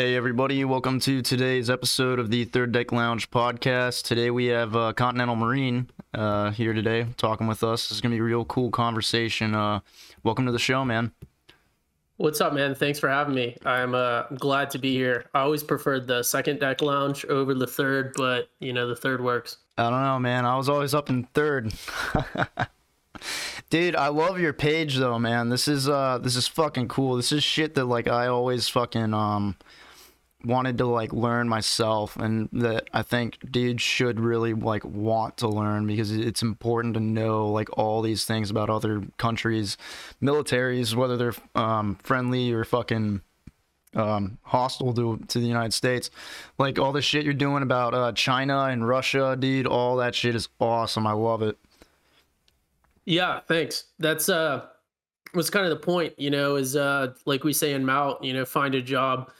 Hey, everybody, welcome to today's episode of the Third Deck Lounge podcast. Today we have uh, Continental Marine uh, here today talking with us. This is going to be a real cool conversation. Uh, welcome to the show, man. What's up, man? Thanks for having me. I'm uh, glad to be here. I always preferred the second deck lounge over the third, but you know the third works. I don't know, man. I was always up in third. Dude, I love your page though, man. This is uh this is fucking cool. This is shit that like I always fucking um wanted to like learn myself and that I think dudes should really like want to learn because it's important to know like all these things about other countries, militaries, whether they're um friendly or fucking um, hostile to to the United States. Like all the shit you're doing about uh, China and Russia, dude. All that shit is awesome. I love it. Yeah, thanks. That's uh, was kind of the point. You know, is uh, like we say in Mount, you know, find a job.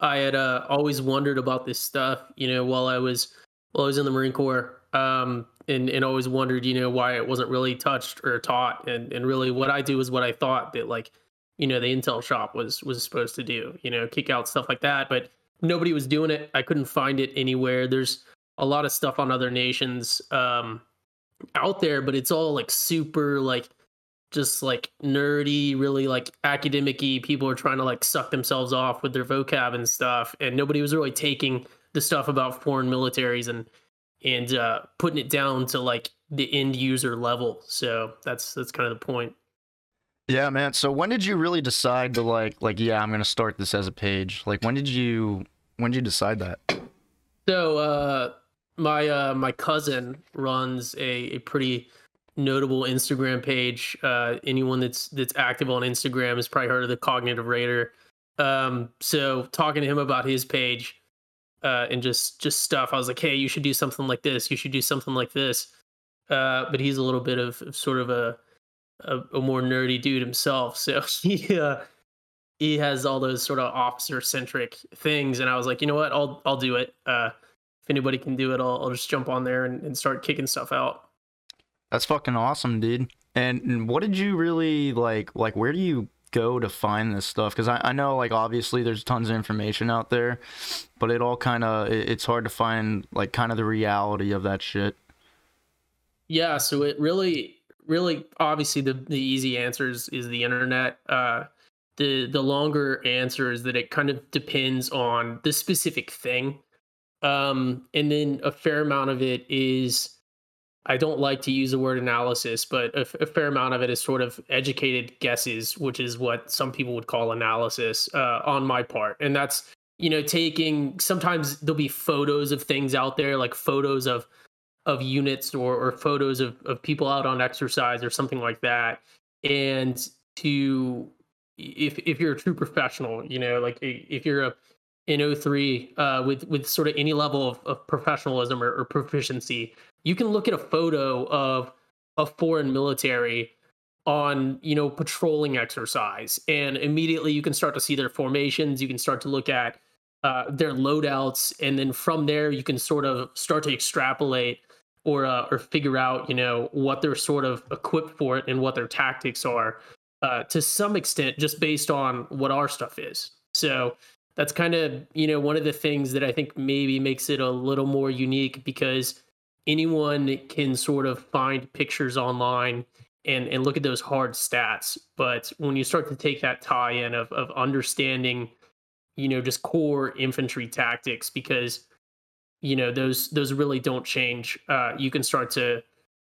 I had uh, always wondered about this stuff. You know, while I was while I was in the Marine Corps. Um, and, and always wondered, you know, why it wasn't really touched or taught. And, and really what I do is what I thought that like you know the intel shop was was supposed to do you know kick out stuff like that but nobody was doing it i couldn't find it anywhere there's a lot of stuff on other nations um out there but it's all like super like just like nerdy really like academic-y people are trying to like suck themselves off with their vocab and stuff and nobody was really taking the stuff about foreign militaries and and uh putting it down to like the end user level so that's that's kind of the point yeah, man. So when did you really decide to like like yeah, I'm gonna start this as a page? Like when did you when did you decide that? So uh my uh my cousin runs a, a pretty notable Instagram page. Uh anyone that's that's active on Instagram has probably heard of the Cognitive Raider. Um so talking to him about his page uh and just just stuff, I was like, hey, you should do something like this, you should do something like this. Uh but he's a little bit of, of sort of a a, a more nerdy dude himself. So he uh, he has all those sort of officer centric things, and I was like, you know what, I'll I'll do it. Uh, if anybody can do it, I'll, I'll just jump on there and, and start kicking stuff out. That's fucking awesome, dude. And, what did you really like? Like, where do you go to find this stuff? Because I, I know, like, obviously there's tons of information out there, but it all kind of it, it's hard to find like kind of the reality of that shit. Yeah, so it really really obviously the the easy answer is, is the internet. Uh, the the longer answer is that it kind of depends on the specific thing, um, and then a fair amount of it is. I don't like to use the word analysis, but a, a fair amount of it is sort of educated guesses, which is what some people would call analysis uh, on my part, and that's you know taking sometimes there'll be photos of things out there like photos of of units or, or photos of, of people out on exercise or something like that. And to if if you're a true professional you know like if you're a in 03 uh, with with sort of any level of, of professionalism or, or, proficiency you can look at a photo of a foreign military on you know patrolling exercise and immediately you can start to see their formations. You can start to look at uh, their loadouts and then from there you can sort of start to extrapolate or uh, or figure out you know what they're sort of equipped for it and what their tactics are uh, to some extent just based on what our stuff is. So that's kind of you know one of the things that i think maybe makes it a little more unique because anyone can sort of find pictures online and and look at those hard stats but when you start to take that tie in of of understanding you know just core infantry tactics because you know those those really don't change uh, you can start to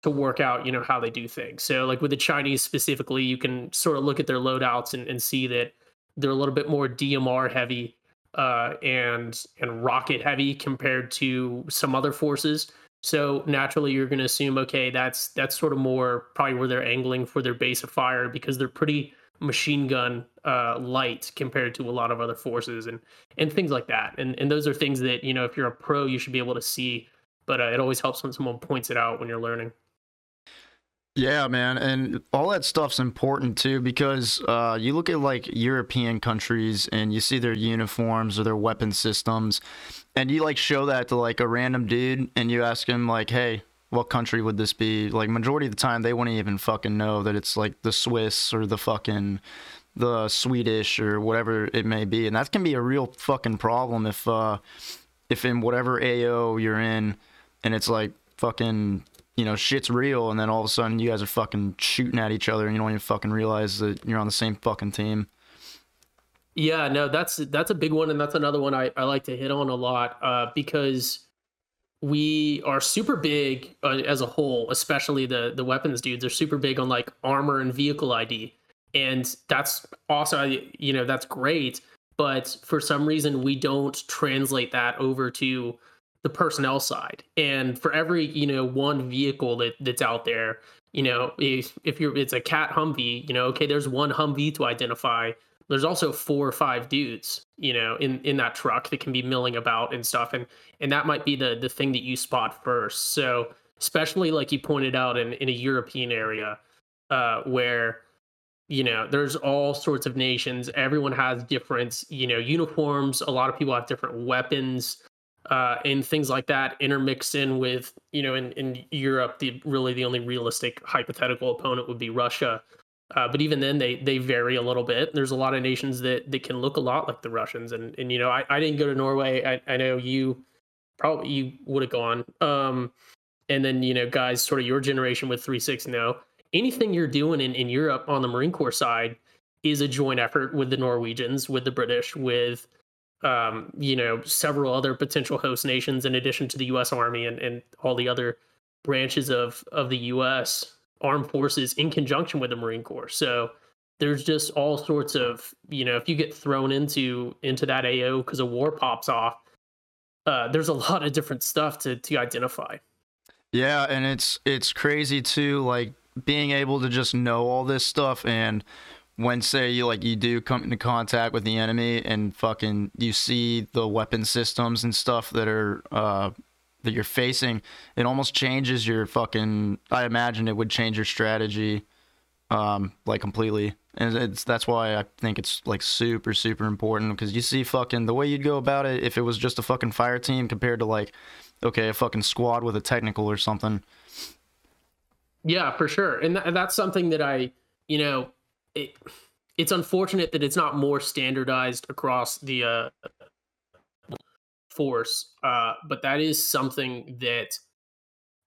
to work out you know how they do things. So like with the chinese specifically you can sort of look at their loadouts and, and see that they're a little bit more dmr heavy uh, and and rocket heavy compared to some other forces so naturally you're going to assume okay that's that's sort of more probably where they're angling for their base of fire because they're pretty machine gun uh, light compared to a lot of other forces and and things like that. And and those are things that you know if you're a pro you should be able to see. But uh, it always helps when someone points it out when you're learning. Yeah, man, and all that stuff's important too because uh, you look at like European countries and you see their uniforms or their weapon systems, and you like show that to like a random dude and you ask him like, "Hey, what country would this be? Like majority of the time they wouldn't even fucking know that it's like the Swiss or the fucking the Swedish or whatever it may be, and that can be a real fucking problem if uh, if in whatever AO you're in, and it's like fucking you know shit's real, and then all of a sudden you guys are fucking shooting at each other, and you don't even fucking realize that you're on the same fucking team. Yeah, no, that's that's a big one, and that's another one I, I like to hit on a lot uh, because we are super big uh, as a whole, especially the the weapons dudes are super big on like armor and vehicle ID, and that's also you know that's great, but for some reason we don't translate that over to the personnel side. And for every you know one vehicle that that's out there, you know if if you're it's a cat Humvee, you know okay, there's one Humvee to identify there's also four or five dudes you know in in that truck that can be milling about and stuff. And and that might be the the thing that you spot first. So especially like you pointed out in in a european area uh where you know there's all sorts of nations. Everyone has different you know uniforms. A lot of people have different weapons uh, and things like that intermixed in with you know in, in Europe the really the only realistic hypothetical opponent would be Russia uh, but even then, they they vary a little bit. There's a lot of nations that that can look a lot like the Russians, and and you know, I, I didn't go to Norway. I, I know you probably you would have gone. Um, and then you know, guys, sort of your generation with three six no. Anything you're doing in, in Europe on the Marine Corps side is a joint effort with the Norwegians, with the British, with um, you know, several other potential host nations in addition to the US Army and, and all the other branches of of the US armed forces in conjunction with the Marine Corps. So there's just all sorts of you know if you get thrown into into that AO because a war pops off, uh, there's a lot of different stuff to to identify. Yeah, and it's it's crazy too, like being able to just know all this stuff and when say you like you do come into contact with the enemy and fucking you see the weapon systems and stuff that are uh that you're facing, it almost changes your fucking. I imagine it would change your strategy, um, like completely. And it's that's why I think it's like super super important because you see fucking the way you'd go about it if it was just a fucking fire team compared to like, okay, a fucking squad with a technical or something. Yeah, for sure, and th- that's something that I, you know, it, it's unfortunate that it's not more standardized across the uh, force. Uh, but that is something that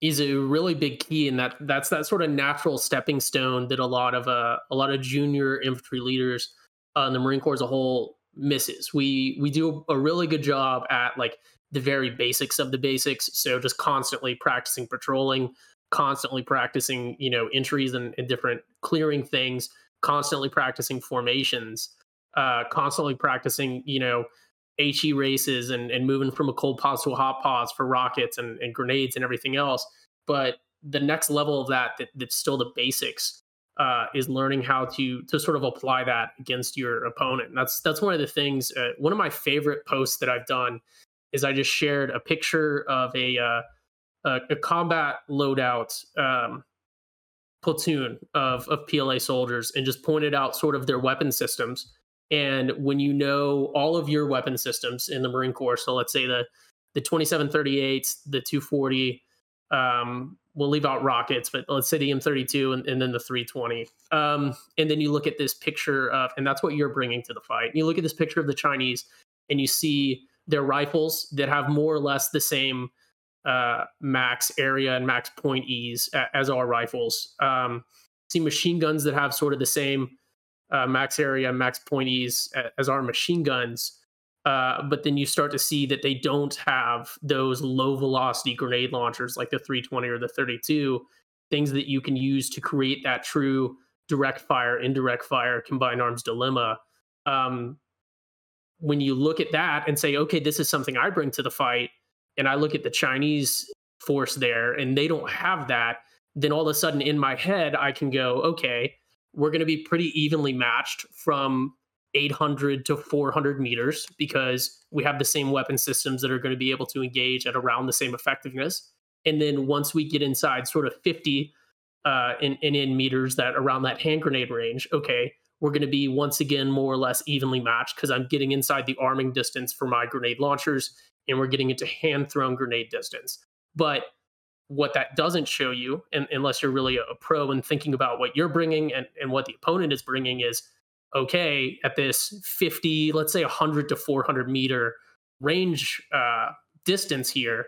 is a really big key, and that that's that sort of natural stepping stone that a lot of uh, a lot of junior infantry leaders uh, in the Marine Corps as a whole misses. We we do a really good job at like the very basics of the basics. So just constantly practicing patrolling, constantly practicing, you know, entries and, and different clearing things, constantly practicing formations, uh, constantly practicing, you know, HE races and, and moving from a cold pause to a hot pause for rockets and, and grenades and everything else. But the next level of that, that that's still the basics, uh, is learning how to to sort of apply that against your opponent. And that's that's one of the things. Uh, one of my favorite posts that I've done is I just shared a picture of a uh, a, a, combat loadout um, platoon of of PLA soldiers and just pointed out sort of their weapon systems and when you know all of your weapon systems in the Marine Corps, so let's say the the 2738, the 240, um, we'll leave out rockets, but let's say the M32 and, and then the 320. Um, and then you look at this picture of, and that's what you're bringing to the fight. You look at this picture of the Chinese and you see their rifles that have more or less the same uh, max area and max point ease as our rifles. Um, see machine guns that have sort of the same uh, max area, max pointies as our machine guns. Uh, but then you start to see that they don't have those low velocity grenade launchers like the 320 or the 32, things that you can use to create that true direct fire, indirect fire, combined arms dilemma. Um, when you look at that and say, okay, this is something I bring to the fight, and I look at the Chinese force there and they don't have that, then all of a sudden in my head, I can go, okay, we're going to be pretty evenly matched from 800 to 400 meters because we have the same weapon systems that are going to be able to engage at around the same effectiveness. And then once we get inside sort of 50 uh, in, in, in meters that around that hand grenade range, okay, we're going to be once again more or less evenly matched because I'm getting inside the arming distance for my grenade launchers and we're getting into hand thrown grenade distance. But what that doesn't show you, and, unless you're really a, a pro and thinking about what you're bringing and, and what the opponent is bringing, is okay, at this 50, let's say 100 to 400 meter range uh, distance here,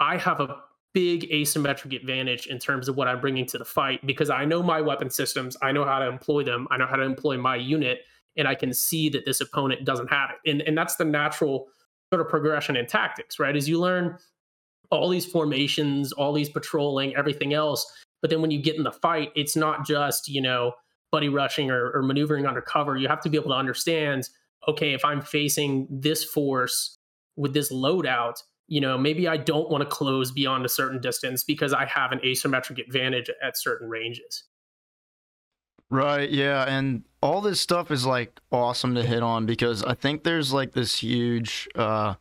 I have a big asymmetric advantage in terms of what I'm bringing to the fight because I know my weapon systems, I know how to employ them, I know how to employ my unit, and I can see that this opponent doesn't have it. And, and that's the natural sort of progression in tactics, right? As you learn all these formations, all these patrolling, everything else. But then when you get in the fight, it's not just, you know, buddy rushing or, or maneuvering undercover. You have to be able to understand, okay, if I'm facing this force with this loadout, you know, maybe I don't want to close beyond a certain distance because I have an asymmetric advantage at certain ranges. Right, yeah, and all this stuff is like awesome to hit on because I think there's like this huge uh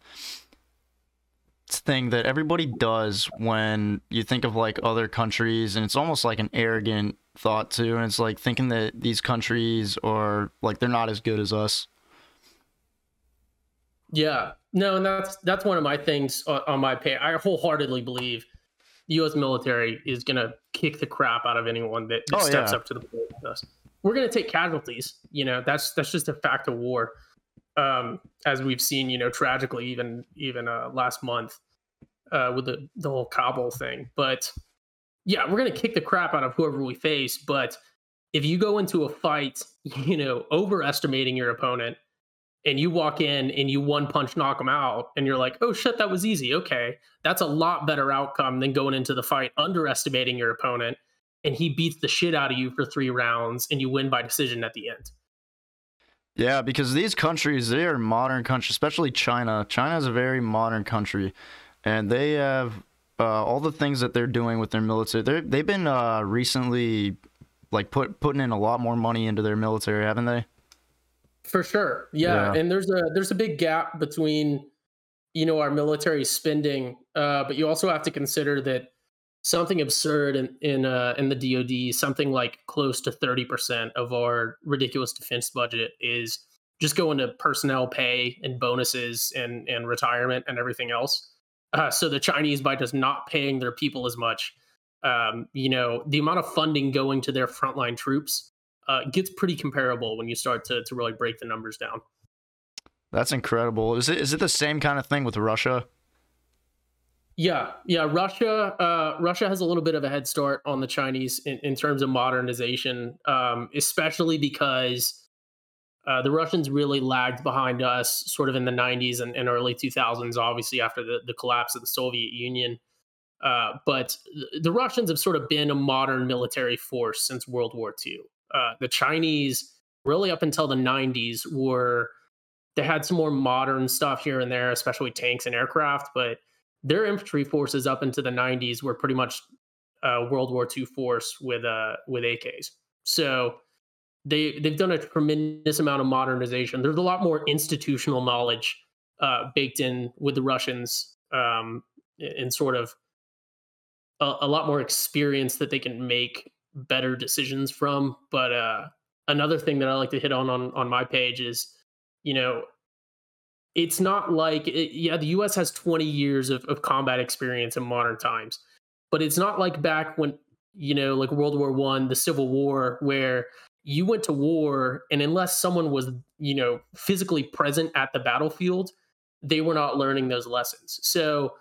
thing that everybody does when you think of like other countries and it's almost like an arrogant thought too and it's like thinking that these countries are like they're not as good as us. Yeah. No, and that's that's one of my things on my pay. I wholeheartedly believe the U.S. military is going to kick the crap out of anyone that, that oh, steps yeah. up to the plate with us. We're going to take casualties. You know, that's that's just a fact of war. Um, as we've seen, you know, tragically, even even uh, last month uh, with the the whole Kabul thing. But yeah, we're to kick the crap out of whoever we face. But if you go into a fight, you know, overestimating your opponent and you walk in and you one punch knock them out and you're like oh shit that was easy okay that's a lot better outcome than going into the fight underestimating your opponent and he beats the shit out of you for three rounds and you win by decision at the end yeah because these countries they are modern countries especially china china is a very modern country and they have uh, all the things that they're doing with their military they they've been uh, recently like put putting in a lot more money into their military haven't they for sure. Yeah. yeah. And there's a there's a big gap between you know our military spending uh, but you also have to consider that something absurd in in uh, in the DoD something like close to 30% of our ridiculous defense budget is just going to personnel pay and bonuses and and retirement and everything else. Uh, so the Chinese by just not paying their people as much um, you know the amount of funding going to their frontline troops uh, gets pretty comparable when you start to to really break the numbers down. That's incredible. Is it is it the same kind of thing with Russia? Yeah, yeah. Russia, uh, Russia has a little bit of a head start on the Chinese in, in terms of modernization, um, especially because uh, the Russians really lagged behind us, sort of in the '90s and, and early 2000s. Obviously, after the, the collapse of the Soviet Union, uh, but the Russians have sort of been a modern military force since World War II uh, the Chinese, really up until the 90s, were they had some more modern stuff here and there, especially tanks and aircraft, but their infantry forces up into the 90s were pretty much a World War II force with uh with AKs. So they they've done a tremendous amount of modernization. There's a lot more institutional knowledge uh, baked in with the Russians, um, and sort of a, a, lot more experience that they can make better decisions from. But uh, another thing that I like to hit on on on my page is, you know, it's not like it, yeah, the U.S. has 20 years of, of combat experience in modern times, but it's not like back when you know, like World War One, the Civil War, where you went to war and unless someone was you know physically present at the battlefield, they were not learning those lessons. So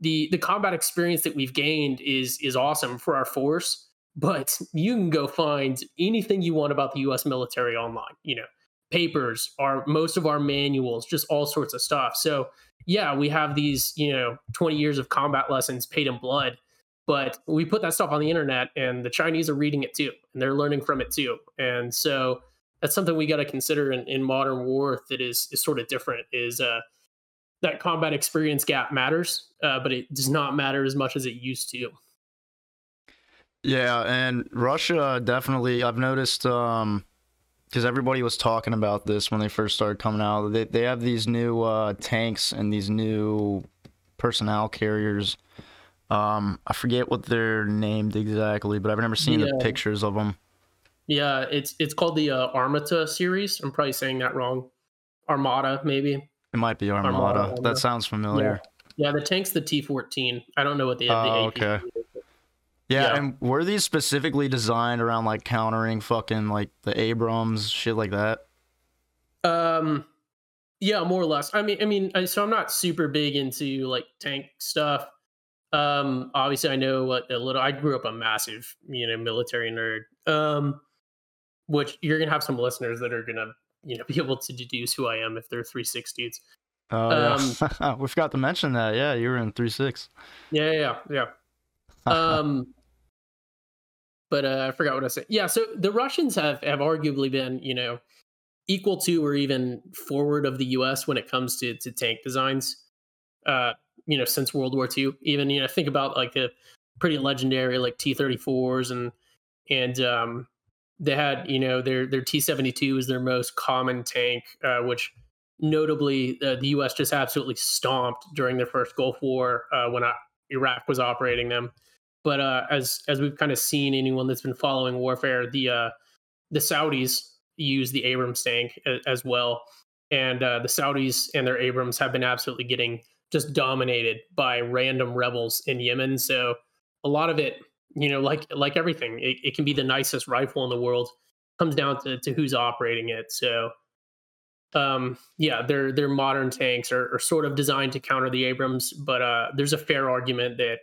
the the combat experience that we've gained is is awesome for our force but you can go find anything you want about the US military online, you know, papers, our most of our manuals, just all sorts of stuff. So, yeah, we have these, you know, 20 years of combat lessons paid in blood, but we put that stuff on the internet and the Chinese are reading it too and they're learning from it too. And so that's something we got to consider in, in modern war that is is sort of different is uh that combat experience gap matters, uh, but it does not matter as much as it used to. Yeah, and Russia definitely. I've noticed um, because everybody was talking about this when they first started coming out. They they have these new uh, tanks and these new personnel carriers. Um, I forget what they're named exactly, but I've never seen yeah. the pictures of them. Yeah, it's it's called the uh, Armata series. I'm probably saying that wrong. Armada, maybe. It might be Armada. Armada. That sounds familiar. Yeah. yeah, the tank's the T14. I don't know what the, oh, the okay. Yeah, Yeah. and were these specifically designed around like countering fucking like the Abrams shit like that? Um, yeah, more or less. I mean, I mean, so I'm not super big into like tank stuff. Um, obviously, I know what a little. I grew up a massive, you know, military nerd. Um, which you're gonna have some listeners that are gonna, you know, be able to deduce who I am if they're three six dudes. Oh yeah, we forgot to mention that. Yeah, you were in three six. Yeah, yeah, yeah. yeah. um, but uh, I forgot what I said. Yeah, so the Russians have have arguably been, you know, equal to or even forward of the U.S. when it comes to to tank designs. Uh, you know, since World War II, even you know, think about like the pretty legendary like T-34s and and um, they had you know their their T-72 is their most common tank, uh, which notably uh, the U.S. just absolutely stomped during the first Gulf War uh, when uh, Iraq was operating them. But uh, as as we've kind of seen, anyone that's been following warfare, the uh, the Saudis use the Abrams tank a- as well, and uh, the Saudis and their Abrams have been absolutely getting just dominated by random rebels in Yemen. So a lot of it, you know, like like everything, it, it can be the nicest rifle in the world. Comes down to, to who's operating it. So um yeah their their modern tanks are, are sort of designed to counter the abrams but uh there's a fair argument that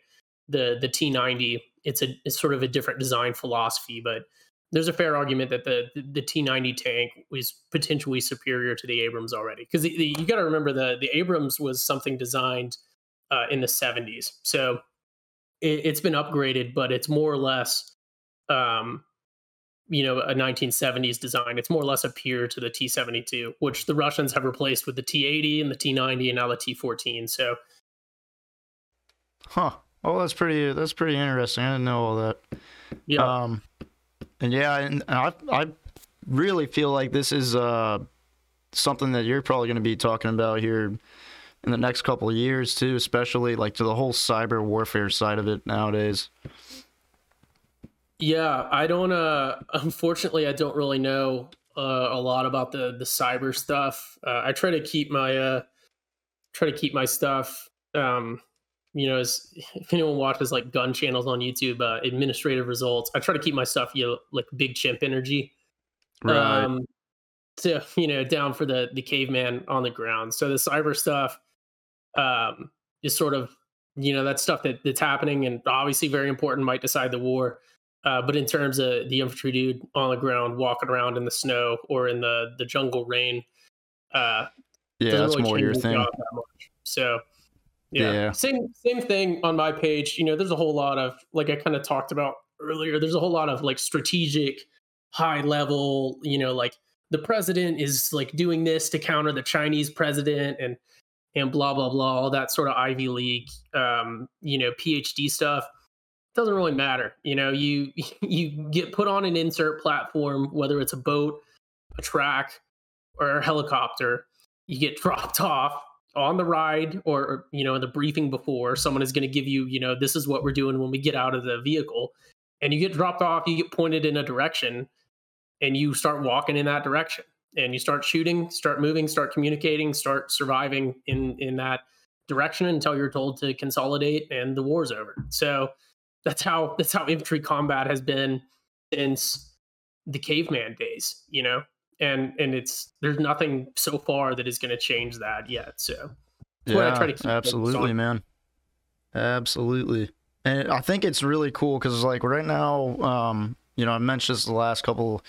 the the t90 it's a it's sort of a different design philosophy but there's a fair argument that the the t90 tank was potentially superior to the abrams already. Because you got to remember the the abrams was something designed uh, in the 70s so it, it's been upgraded but it's more or less um you know a 1970s design. It's more or less a peer to the t72 which the russians have replaced with the t80 and the t90 and now the t14 so Huh. Oh, that's pretty. That's pretty interesting. I didn't know all that. yeah Um, and yeah, and I I really feel like this is uh something that you're probably going to be talking about here in the next couple of years too, especially like to the whole cyber warfare side of it nowadays. yeah i don't uh unfortunately i don't really know uh, a lot about the the cyber stuff uh, i try to keep my uh try to keep my stuff um you know as if anyone watches like gun channels on youtube uh, administrative results i try to keep my stuff you know like big chimp energy um to you know down for the the caveman on the ground so the cyber stuff um is sort of you know that stuff that, that's happening and obviously very important might decide the war uh, but in terms of the infantry dude on the ground walking around in the snow or in the the jungle rain uh yeah, that's really more your thing. that much. So yeah. Yeah. Same same thing on my page. You know, there's a whole lot of like I kind of talked about earlier, there's a whole lot of like strategic high level, you know, like the president is like doing this to counter the Chinese president and and blah blah blah, all that sort of Ivy League um, you know, PhD stuff. Doesn't really matter. You know, you you get put on an insert platform, whether it's a boat, a track, or a helicopter, you get dropped off on the ride or, you know in the briefing before someone is going to give you you know this is what we're doing when we get out of the vehicle and you get dropped off you get pointed in a direction and you start walking in that direction and you start shooting start moving start communicating start surviving in in that direction until you're told to consolidate and the war's over. So that's how that's how infantry combat has been since the caveman days you know and and it's there's nothing so far that is going to change that yet so Yeah, try to keep absolutely, man. Absolutely. And I think it's really cool because, like, right now, um, you know, I mentioned this the last couple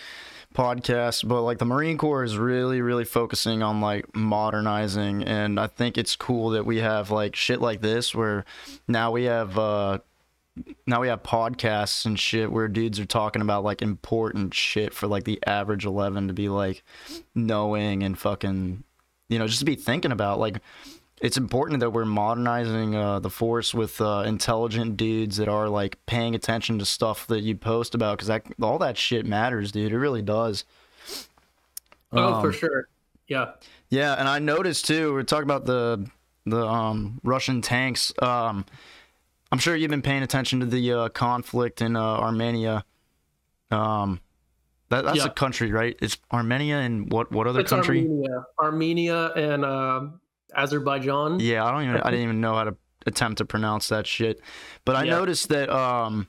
podcasts, but like the Marine Corps is really, really focusing on like modernizing. And I think it's cool that we have like shit like this where now we have, uh, now we have podcasts and shit where dudes are talking about like important shit for like the average 11 to be like knowing and fucking, you know, just to be thinking about. Like, it's important that we're modernizing uh, the force with uh, intelligent dudes that are like paying attention to stuff that you post about because that all that shit matters, dude. It really does. oh for Um, sure yeah Yeah, and I noticed too. We're talking about the the um, Russian tanks. Um, I'm sure you've been paying attention to the uh, conflict in uh, Armenia. Um, that, that's Yeah. a country, right? It's Armenia and what what other it's country? armenia armenia and um azerbaijan Yeah, I don't even I didn't even know how to attempt to pronounce that shit. But I Yeah. noticed that um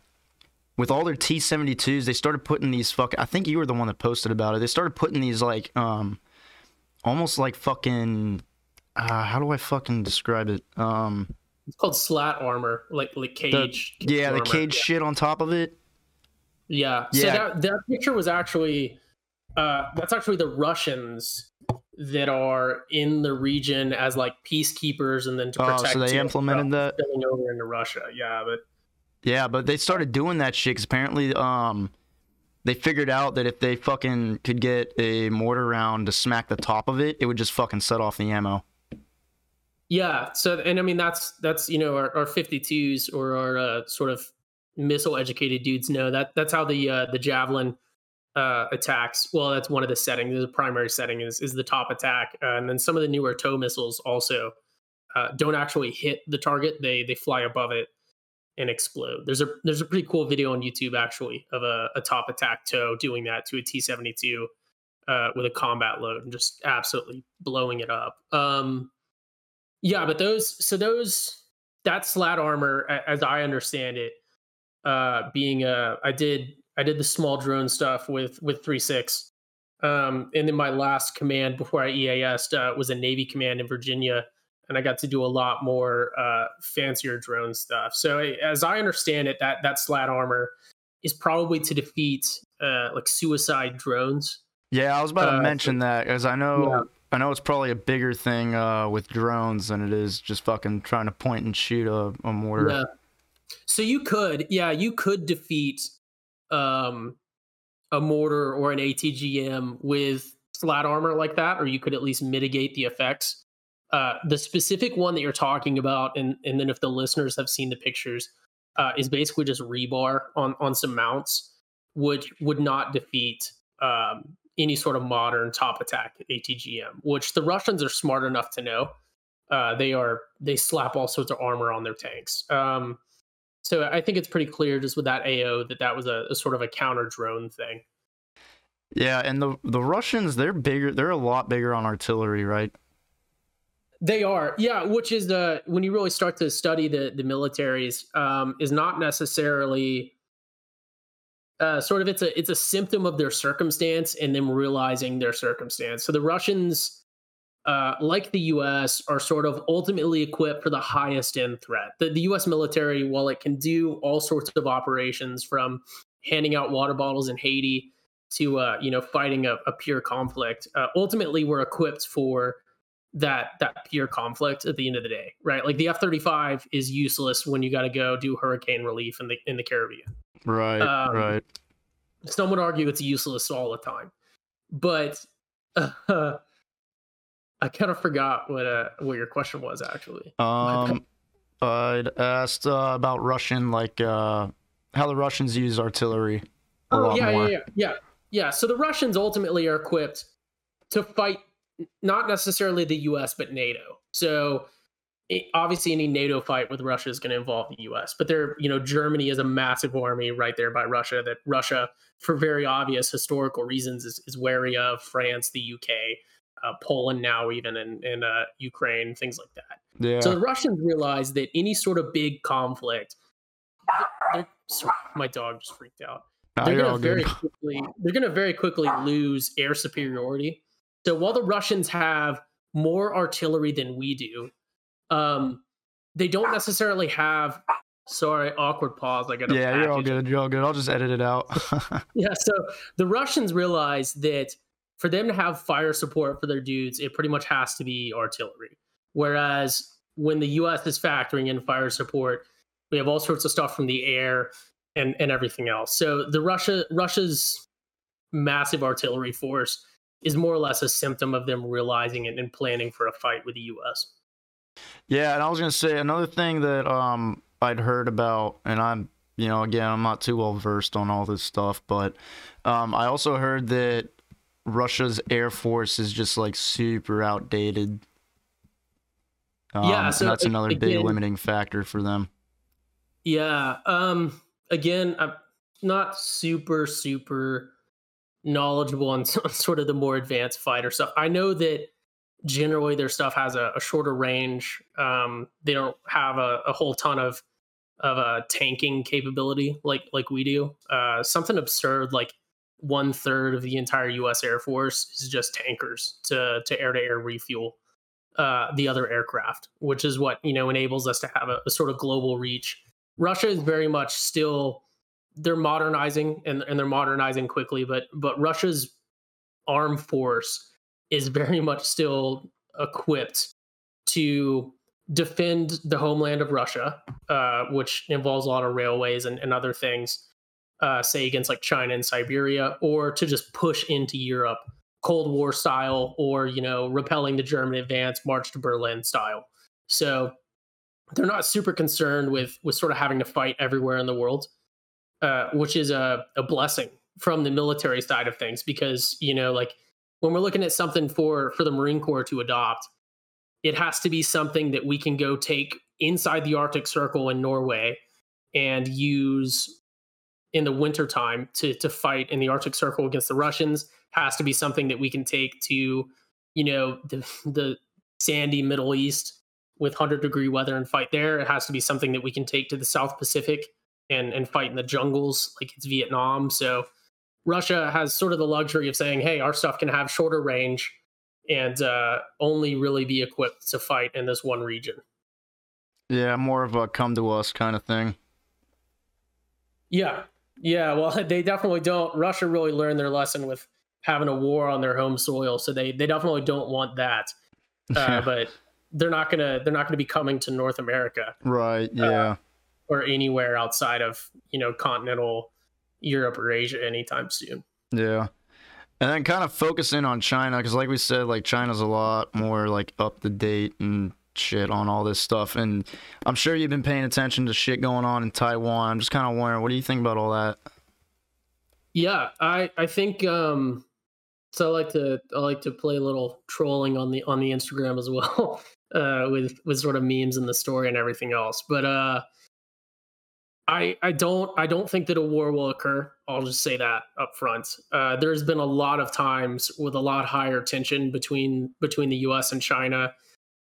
with all their T72s, they started putting these fuck. I think you were the one that posted about it. They started putting these like um, almost like fucking. Uh, how do I fucking describe it? Um, it's called slat armor, like like cage. The, yeah, armor. the cage yeah. shit on top of it. Yeah. So yeah. that that picture was actually uh, that's actually the Russians that are in the region as like peacekeepers and then to protect. Oh, so they implemented that spilling over into Russia. Yeah, but yeah, but they started doing that shit because apparently, um, they figured out that if they fucking could get a mortar round to smack the top of it, it would just fucking set off the ammo. Yeah. So, and I mean, that's that's you know our, our 52s or our uh, sort of missile educated dudes know that that's how the uh, the javelin uh, attacks. Well, that's one of the settings. The primary setting is is the top attack, uh, and then some of the newer TOW missiles also uh, don't actually hit the target. They they fly above it and explode. There's a there's a pretty cool video on YouTube actually of a, a top attack TOW doing that to a T seventy two uh, with a combat load and just absolutely blowing it up. Um, yeah, but those so those that slat armor, as I understand it, uh, being a I did I did the small drone stuff with with three six, um, and then my last command before I EAS uh, was a Navy command in Virginia, and I got to do a lot more uh, fancier drone stuff. So as I understand it, that that slat armor is probably to defeat uh, like suicide drones. Yeah, I was about to uh, mention that because I know. I know it's probably a bigger thing uh, with drones than it is just fucking trying to point and shoot a, a mortar. Yeah. So you could, yeah, you could defeat um, a mortar or an ATGM with slat armor like that, or you could at least mitigate the effects. Uh, the specific one that you're talking about, and and then if the listeners have seen the pictures, uh, is basically just rebar on on some mounts, which would not defeat um, any sort of modern top attack ATGM. Which the Russians are smart enough to know. Uh, they are they slap all sorts of armor on their tanks. Um, so I think it's pretty clear just with that AO that that was a, a sort of a counter drone thing. Yeah, and the the Russians they're bigger. They're a lot bigger on artillery, right? They are, yeah. Which is the when you really start to study the the militaries, um, is not necessarily uh, sort of it's a it's a symptom of their circumstance and them realizing their circumstance. So the Russians uh, like the US, are sort of ultimately equipped for the highest end threat. The, the US military, while it can do all sorts of operations from handing out water bottles in Haiti to uh, you know fighting a, a pure conflict, uh, ultimately we're equipped for that that pure conflict at the end of the day, right? Like the F thirty five is useless when you got to go do hurricane relief in the in the Caribbean. Right, um, right. Some would argue it's useless all the time, but uh, I kind of forgot what uh what your question was actually. Um, I'd asked uh, about Russian, like uh, how the Russians use artillery. oh yeah, yeah, yeah, yeah, yeah. So the Russians ultimately are equipped to fight not necessarily the U.S. but NATO. So obviously, any NATO fight with Russia is going to involve the U.S. But there, you know, Germany is a massive army right there by Russia that Russia, for very obvious historical reasons, is, is wary of. France, the UK uh, Poland now, even in, in uh, Ukraine, things like that. Yeah. So the Russians realize that any sort of big conflict, sorry, my dog just freaked out. they're gonna very good. quickly they're gonna very quickly lose air superiority. So while the Russians have more artillery than we do, um, they don't necessarily have Sorry, awkward pause. I got. Yeah, you're all good. You're all good. I'll just edit it out. yeah. So the Russians realized that for them to have fire support for their dudes, it pretty much has to be artillery. Whereas when the U.S. is factoring in fire support, we have all sorts of stuff from the air and and everything else. So the Russia Russia's massive artillery force is more or less a symptom of them realizing it and planning for a fight with the U.S. Yeah, and I was gonna say another thing that um I'd heard about, and I'm you know again I'm not too well versed on all this stuff, but um, I also heard that Russia's air force is just like super outdated. Um, yeah, so that's another again, big limiting factor for them. Yeah. Um. Again, I'm not super super knowledgeable on, on sort of the more advanced fighter stuff. I know that generally their stuff has a, a shorter range. Um, they don't have a, a, whole ton of of a tanking capability like like we do. Uh, something absurd like one third of the entire U.S. Air Force is just tankers to to air to air refuel uh, the other aircraft, which is what you know enables us to have a, a, sort of global reach. Russia is very much still they're modernizing and, and they're modernizing quickly, but but Russia's armed force is very much still equipped to defend the homeland of Russia, uh, which involves a lot of railways and, and other things, uh, say against like China and Siberia, or to just push into Europe, Cold War style, or you know, repelling the German advance, march to Berlin style. So they're not super concerned with with sort of having to fight everywhere in the world, uh, which is a, a blessing from the military side of things because you know, like when we're looking at something for for the Marine Corps to adopt it has to be something that we can go take inside the Arctic Circle in Norway and use in the wintertime to to fight in the Arctic Circle against the Russians has to be something that we can take to, you know, the the sandy Middle East with 100 degree weather and fight there. It has to be something that we can take to the South Pacific and and fight in the jungles like it's Vietnam. So Russia has sort of the luxury of saying, "Hey, our stuff can have shorter range and uh, only really be equipped to fight in this one region. Yeah, more of a come to us kind of thing. Yeah, yeah. Well, they definitely don't. Russia really learned their lesson with having a war on their home soil, so they they definitely don't want that. Uh, but they're not gonna they're not gonna be coming to North America, right? Uh, yeah, uh, or anywhere outside of you know continental Europe or Asia anytime soon. Yeah. And then kind of focusing on China, because like we said, like China's a lot more like up to date and shit on all this stuff. And I'm sure you've been paying attention to shit going on in Taiwan. I'm just kind of wondering, what do you think about all that? Yeah, I I think um, so. I like to I like to play a little trolling on the on the Instagram as well, uh, with with sort of memes and the story and everything else. But uh, I, I don't I don't think that a war will occur. I'll just say that up front. Uh, there's been a lot of times with a lot higher tension between between the U.S. and China,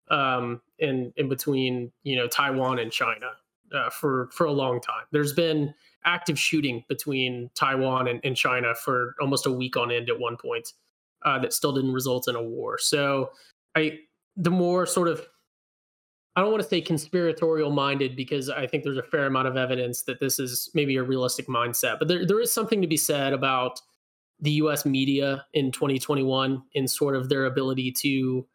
um, and in between you know Taiwan and China uh, for for a long time. There's been active shooting between Taiwan and, and China for almost a week on end at one point uh, that still didn't result in a war. So I the more sort of I don't want to say conspiratorial minded because I think there's a fair amount of evidence that this is maybe a realistic mindset. But there, there is something to be said about the US media in 2021 in sort of their ability to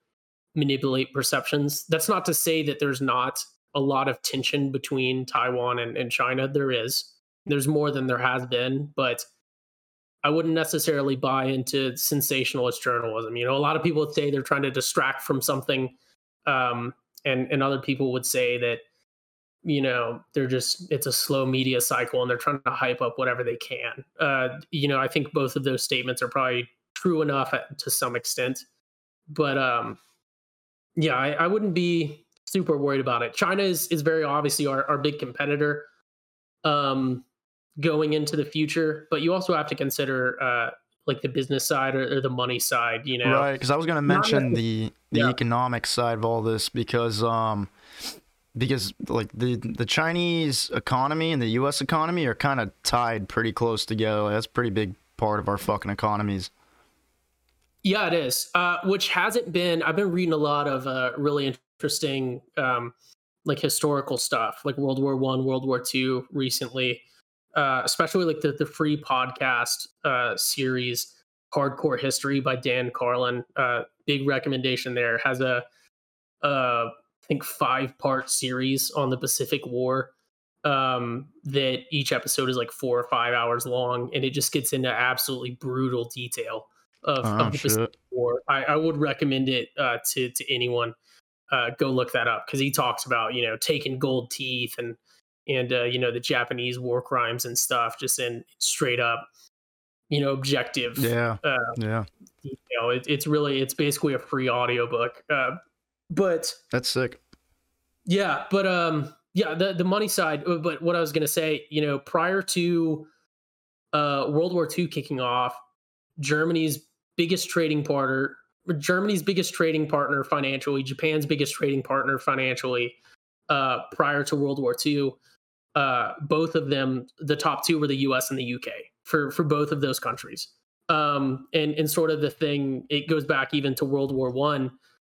manipulate perceptions. That's not to say that there's not a lot of tension between Taiwan and, and China. There is. There's more than there has been, but I wouldn't necessarily buy into sensationalist journalism. You know, a lot of people say they're trying to distract from something. Um, and and other people would say that you know they're just it's a slow media cycle and they're trying to hype up whatever they can. Uh, you know i think both of those statements are probably true enough to some extent. But um yeah I, I wouldn't be super worried about it. China is is very obviously our, our big competitor um going into the future but you also have to consider uh like the business side or, or the money side, you know. Right, because I was going to mention the the yeah. economic side of all this because um because like the the Chinese economy and the U.S. economy are kind of tied pretty close together. That's a pretty big part of our fucking economies. Yeah, it is. Uh, which hasn't been. I've been reading a lot of uh, really interesting, um, like historical stuff, like World War One, World War Two, recently uh, especially like the the free podcast uh, series hardcore history by dan carlin uh, big recommendation there. Has a uh, think five part series on the pacific war um, that each episode is like four or five hours long and it just gets into absolutely brutal detail of, oh, of the shit. pacific war. I, I, would recommend it uh, to to anyone. Uh, go look that up because he talks about you know taking gold teeth and and uh, you know the Japanese war crimes and stuff, just in straight up, you know, objective. Yeah, uh, yeah. You know, it, it's really it's basically a free audiobook. Uh, but that's sick. Yeah, but um, yeah, the the money side. Uh, but what I was gonna say, you know, prior to uh, World War II kicking off, Germany's biggest trading partner, Germany's biggest trading partner financially, Japan's biggest trading partner financially, uh, prior to World War II uh, both of them, the top two were the U.S. and the U.K. for for both of those countries. Um, and and sort of the thing, it goes back even to World War One.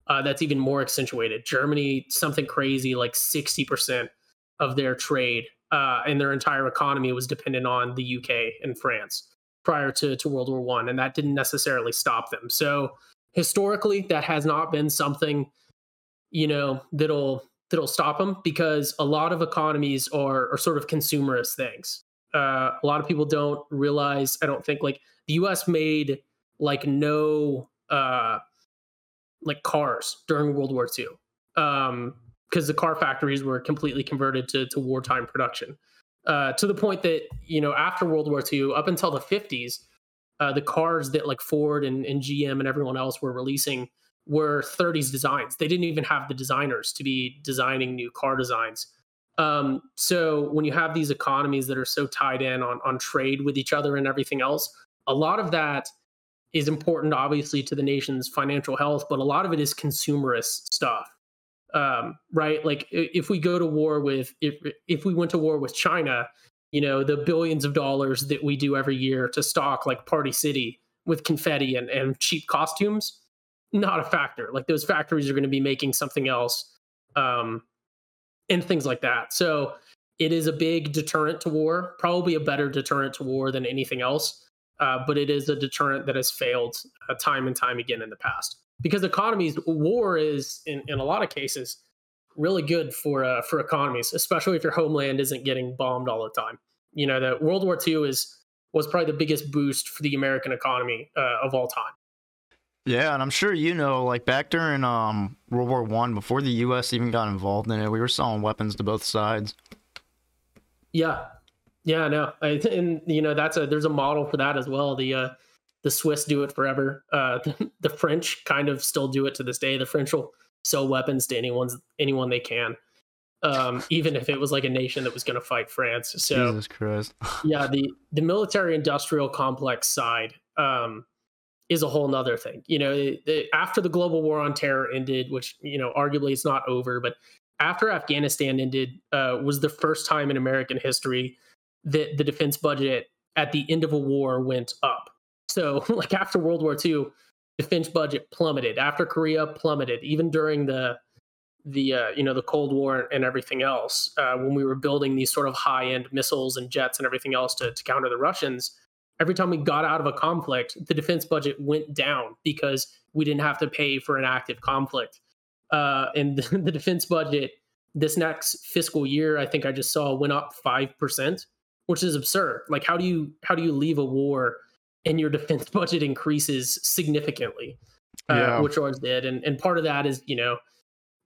Uh, that's even more accentuated. Germany, something crazy like sixty percent of their trade uh, and their entire economy was dependent on the UK and France prior to, to World War One, and that didn't necessarily stop them. So historically, that has not been something you know that'll that'll stop them because a lot of economies are are sort of consumerist things. Uh, a lot of people don't realize. I don't think like the U.S. made like no uh, like cars during World War II. Um, because the car factories were completely converted to, to wartime production. Uh, to the point that you know after World War II, up until the 50s, uh, the cars that like Ford and, and GM and everyone else were releasing were 30s designs. They didn't even have the designers to be designing new car designs. Um, so when you have these economies that are so tied in on on trade with each other and everything else, a lot of that is important, obviously, to the nation's financial health, but a lot of it is consumerist stuff um, right? Like if we go to war with if if we went to war with China, you know, the billions of dollars that we do every year to stock like Party City with confetti and, and cheap costumes, not a factor. Like those factories are going to be making something else, um, and things like that. So it is a big deterrent to war, probably a better deterrent to war than anything else. Uh, but it is a deterrent that has failed uh, time and time again in the past because economies war is in, in a lot of cases really good for uh, for economies especially if your homeland isn't getting bombed all the time you know that world war ii is was probably the biggest boost for the american economy uh, of all time yeah and i'm sure you know like back during um, world war one before the us even got involved in it we were selling weapons to both sides yeah yeah no I, and you know that's a there's a model for that as well the uh the Swiss do it forever. Uh, the, the, French kind of still do it to this day. The French will sell weapons to anyone's anyone they can, um, even if it was like a nation that was going to fight France. So Jesus Christ. yeah, the the military industrial complex side um, is a whole nother thing. You know, the, after the global war on terror ended, which you know arguably it's not over, but after Afghanistan ended, uh, was the first time in American history that the defense budget at the end of a war went up so, like after World War II, defense budget plummeted. After Korea, plummeted. Even during the the uh, you know the Cold War and everything else, uh, when we were building these sort of high end missiles and jets and everything else to, to counter the Russians, every time we got out of a conflict, the defense budget went down because we didn't have to pay for an active conflict. Uh, and the, the defense budget this next fiscal year, I think I just saw went up five percent, which is absurd. Like, how do you how do you leave a war? and your defense budget increases significantly, uh, yeah. which ours did. And and part of that is you know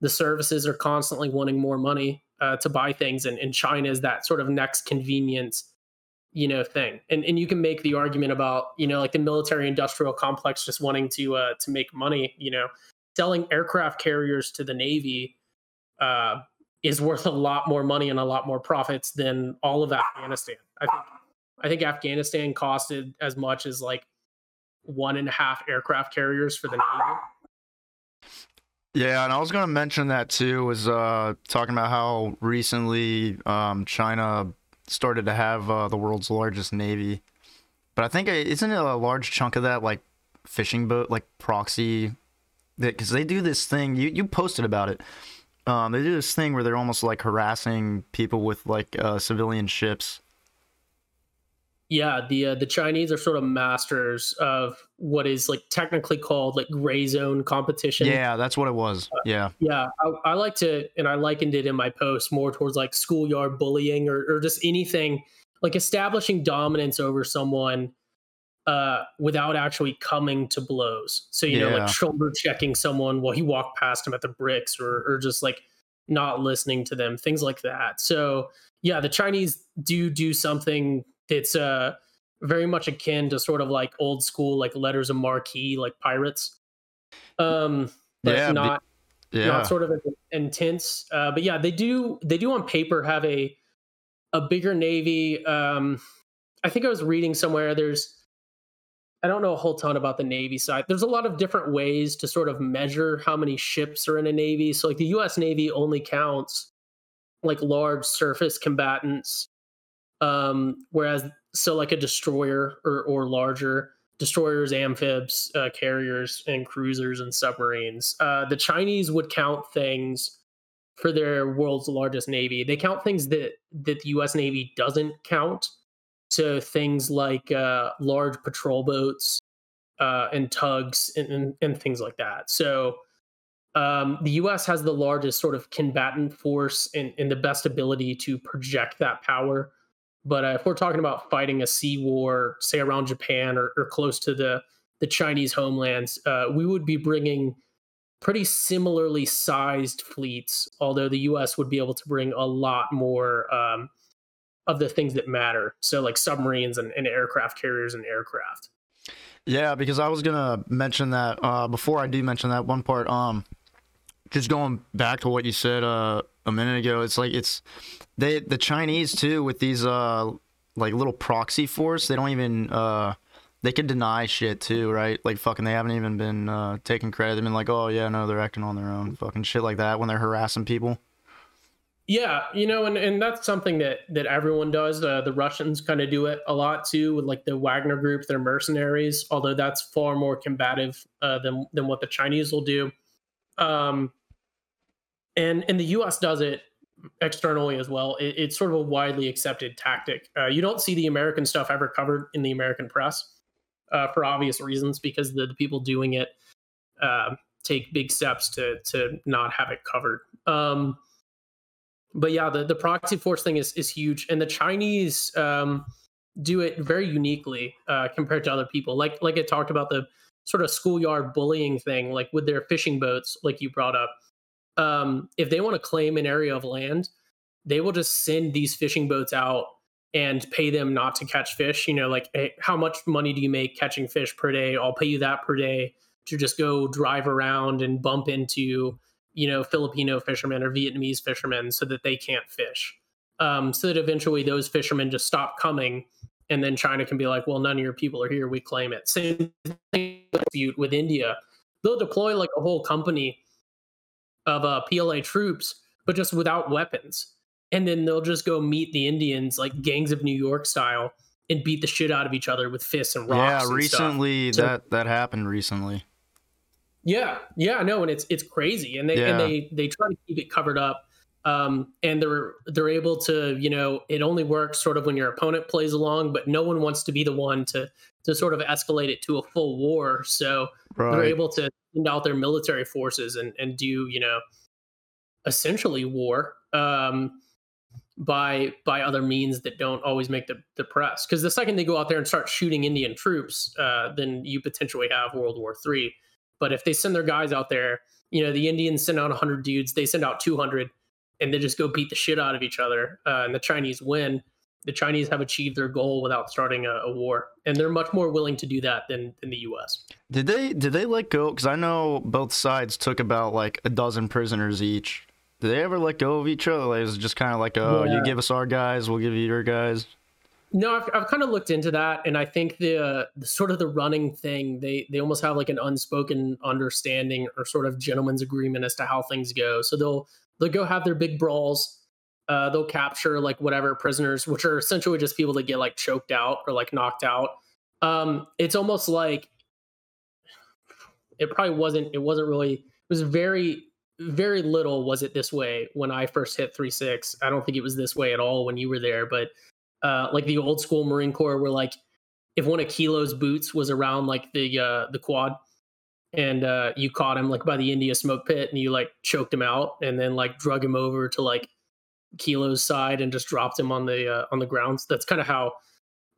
the services are constantly wanting more money uh, to buy things, and, and China is that sort of next convenience you know thing. And and you can make the argument about you know like the military industrial complex just wanting to uh, to make money. You know, selling aircraft carriers to the Navy. Uh, is worth a lot more money and a lot more profits than all of Afghanistan. I think I think Afghanistan costed as much as like one and a half aircraft carriers for the Navy. Yeah, and I was going to mention that too. Was uh, talking about how recently um, China started to have uh, the world's largest navy, but I think isn't it a large chunk of that like fishing boat, like proxy? Because they do this thing. You you posted about it. Um, they do this thing where they're almost like harassing people with like uh, civilian ships yeah, the uh, the Chinese are sort of masters of what is like technically called like gray zone competition. Yeah, that's what it was. Uh, yeah, yeah. I, I, like to, and I likened it in my post more towards like schoolyard bullying or, or just anything like establishing dominance over someone uh, without actually coming to blows. So you yeah. know, like shoulder checking someone while he walked past him at the bricks, or or just like not listening to them, things like that. So yeah, the Chinese do do something it's uh very much akin to sort of like old school like letters of marquee like pirates um but yeah, not yeah. not sort of intense uh but yeah they do they do on paper have a a bigger navy um i think i was reading somewhere there's i don't know a whole ton about the navy side there's a lot of different ways to sort of measure how many ships are in a navy so like the us navy only counts like large surface combatants. Um, whereas so like a destroyer or or larger destroyers, amphibs, uh, carriers, and cruisers and submarines. Uh, the Chinese would count things for their world's largest navy. They count things that that the U.S. Navy doesn't count. So things like uh, large patrol boats uh, and tugs and, and, and, things like that. So um, the U.S. has the largest sort of combatant force and, and the best ability to project that power. But uh, if we're talking about fighting a sea war, say around Japan or, or close to the the Chinese homelands, uh, we would be bringing pretty similarly sized fleets. Although the U.S. would be able to bring a lot more um, of the things that matter. So like submarines and, and aircraft carriers and aircraft. Yeah, because I was gonna mention that uh, before I do mention that one part. Um, just going back to what you said uh, a minute ago, it's like it's they the Chinese too with these uh like little proxy force. They don't even uh they can deny shit too, right? Like fucking they haven't even been uh taking credit. They've been like, oh yeah, no, they're acting on their own, fucking shit like that when they're harassing people. Yeah, you know, and, and that's something that that everyone does. Uh, the Russians kind of do it a lot too, with like the Wagner Group, their mercenaries. Although that's far more combative uh, than than what the Chinese will do. Um, and and the U.S. does it externally as well. It, it's sort of a widely accepted tactic. Uh, you don't see the American stuff ever covered in the American press uh, for obvious reasons, because the, the people doing it uh, take big steps to to not have it covered. Um, but yeah, the, the proxy force thing is is huge, and the Chinese um, do it very uniquely uh, compared to other people. Like like I talked about the sort of schoolyard bullying thing, like with their fishing boats, like you brought up. Um, if they want to claim an area of land, they will just send these fishing boats out and pay them not to catch fish. You know, like hey, how much money do you make catching fish per day? I'll pay you that per day to just go drive around and bump into you know Filipino fishermen or Vietnamese fishermen so that they can't fish. Um, so that eventually those fishermen just stop coming, and then China can be like, "Well, none of your people are here. We claim it." Same thing with India. They'll deploy like a whole company of uh, PLA troops, but just without weapons, and then they'll just go meet the Indians like gangs of New York style and beat the shit out of each other with fists and rocks. Yeah, recently that so, that happened recently. Yeah, yeah, no, and it's it's crazy, and they yeah. and they they try to keep it covered up, um, and they're they're able to, you know, it only works sort of when your opponent plays along, but no one wants to be the one to to sort of escalate it to a full war, so right. they're able to send out their military forces and and do you know, essentially war. Um, by by other means that don't always make the, the press because the second they go out there and start shooting indian troops uh, then you potentially have world war three but if they send their guys out there, you know, the Indians send out 100 dudes, they send out 200, and they just go beat the shit out of each other, uh, and the Chinese win. The Chinese have achieved their goal without starting a, a, war, and they're much more willing to do that than, than the U.S. Did they did they let go? Because I know both sides took about like a dozen prisoners each. Did they ever let go of each other? Like, it was just kind of like, oh, yeah. you give us our guys, we'll give you your guys. No, I've, I've kind of looked into that, and I think the, uh, the sort of the running thing they they almost have like an unspoken understanding or sort of gentleman's agreement as to how things go. So they'll they'll go have their big brawls. Uh, they'll capture like whatever prisoners, which are essentially just people that get like choked out or like knocked out. Um, it's almost like it probably wasn't. It wasn't really. It was very very little was it this way when I first hit three six. I don't think it was this way at all when you were there, but uh, like the old school Marine Corps, where like if one of Kilo's boots was around like the uh, the quad, and uh, you caught him like by the India smoke pit, and you like choked him out, and then like drug him over to like Kilo's side and just dropped him on the uh, on the grounds. That's kind of how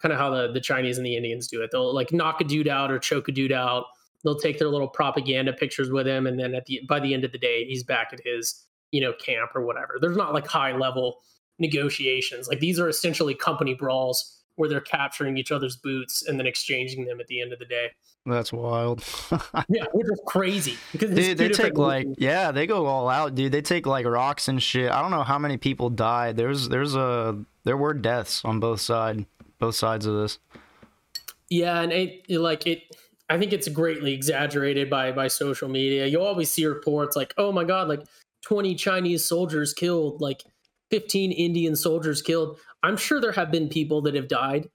kind of how the the Chinese and the Indians do it. They'll like knock a dude out or choke a dude out. They'll take their little propaganda pictures with him, and then at the by the end of the day, he's back at his you know camp or whatever. There's not like high level negotiations. Like these are essentially company brawls where they're capturing each other's boots and then exchanging them at the end of the day. That's wild. yeah, which is crazy because dude, they take like yeah, they go all out, dude. They take like rocks and shit. I don't know how many people died. There's there's a there were deaths on both side both sides of this. Yeah, and it, it like it. I think it's greatly exaggerated by by social media. You always see reports like, "Oh my god, like 20 Chinese soldiers killed." Like 15 Indian soldiers killed. I'm sure there have been people that have died,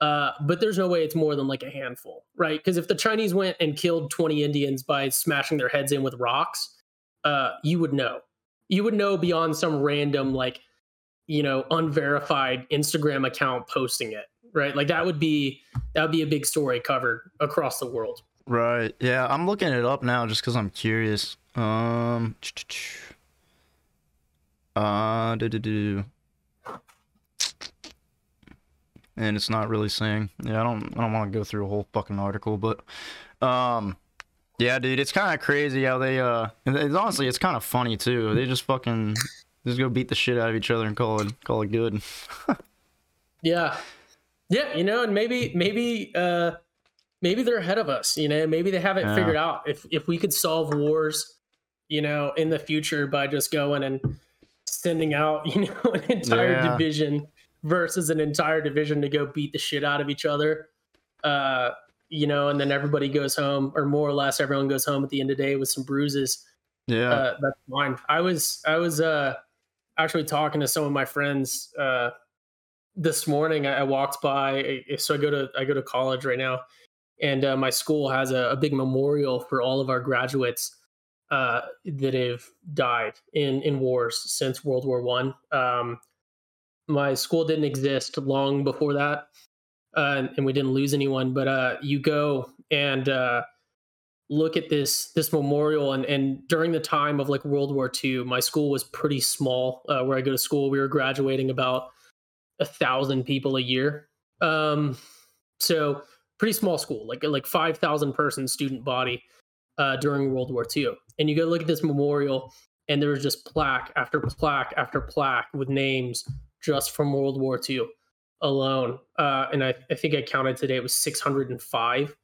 uh, but there's no way it's more than like a handful, right? Because if the Chinese went and killed 20 Indians by smashing their heads in with rocks, uh, you would know. You would know beyond some random, like, you know, unverified Instagram account posting it, right? Like that would be that would be a big story covered across the world. Right. Yeah, I'm looking it up now just because I'm curious. Um. Uh. Do-do-do. And it's not really saying. Yeah, I don't. I don't want to go through a whole fucking article, but, um, yeah, dude, it's kind of crazy how they. Uh, it's, honestly, it's kind of funny too. They just fucking just go beat the shit out of each other and call it call it good. yeah, yeah, you know, and maybe maybe uh maybe they're ahead of us. You know, maybe they have it Yeah. figured out. If if we could solve wars, you know, in the future by just going and sending out, you know, an entire Yeah. division versus an entire division to go beat the shit out of each other. Uh, you know, and then everybody goes home, or more or less everyone goes home at the end of the day with some bruises Yeah. uh, that's fine. I was I was uh actually talking to some of my friends uh this morning. I, I walked by, so I go to I go to college right now, and uh, my school has a, a big memorial for all of our graduates uh, that have died in in wars since World War One. Um, my school didn't exist long before that, uh, and we didn't lose anyone. But uh, you go and uh, look at this this memorial and and during the time of like World War II, my school was pretty small. Uh, where I go to school, we were graduating about a thousand people a year. Um, so pretty small school, like like five thousand person student body uh, during World War II. And you go look at this memorial, and there was just plaque after plaque after plaque with names just from World War II alone. Uh, and I, I think I counted today it was 605,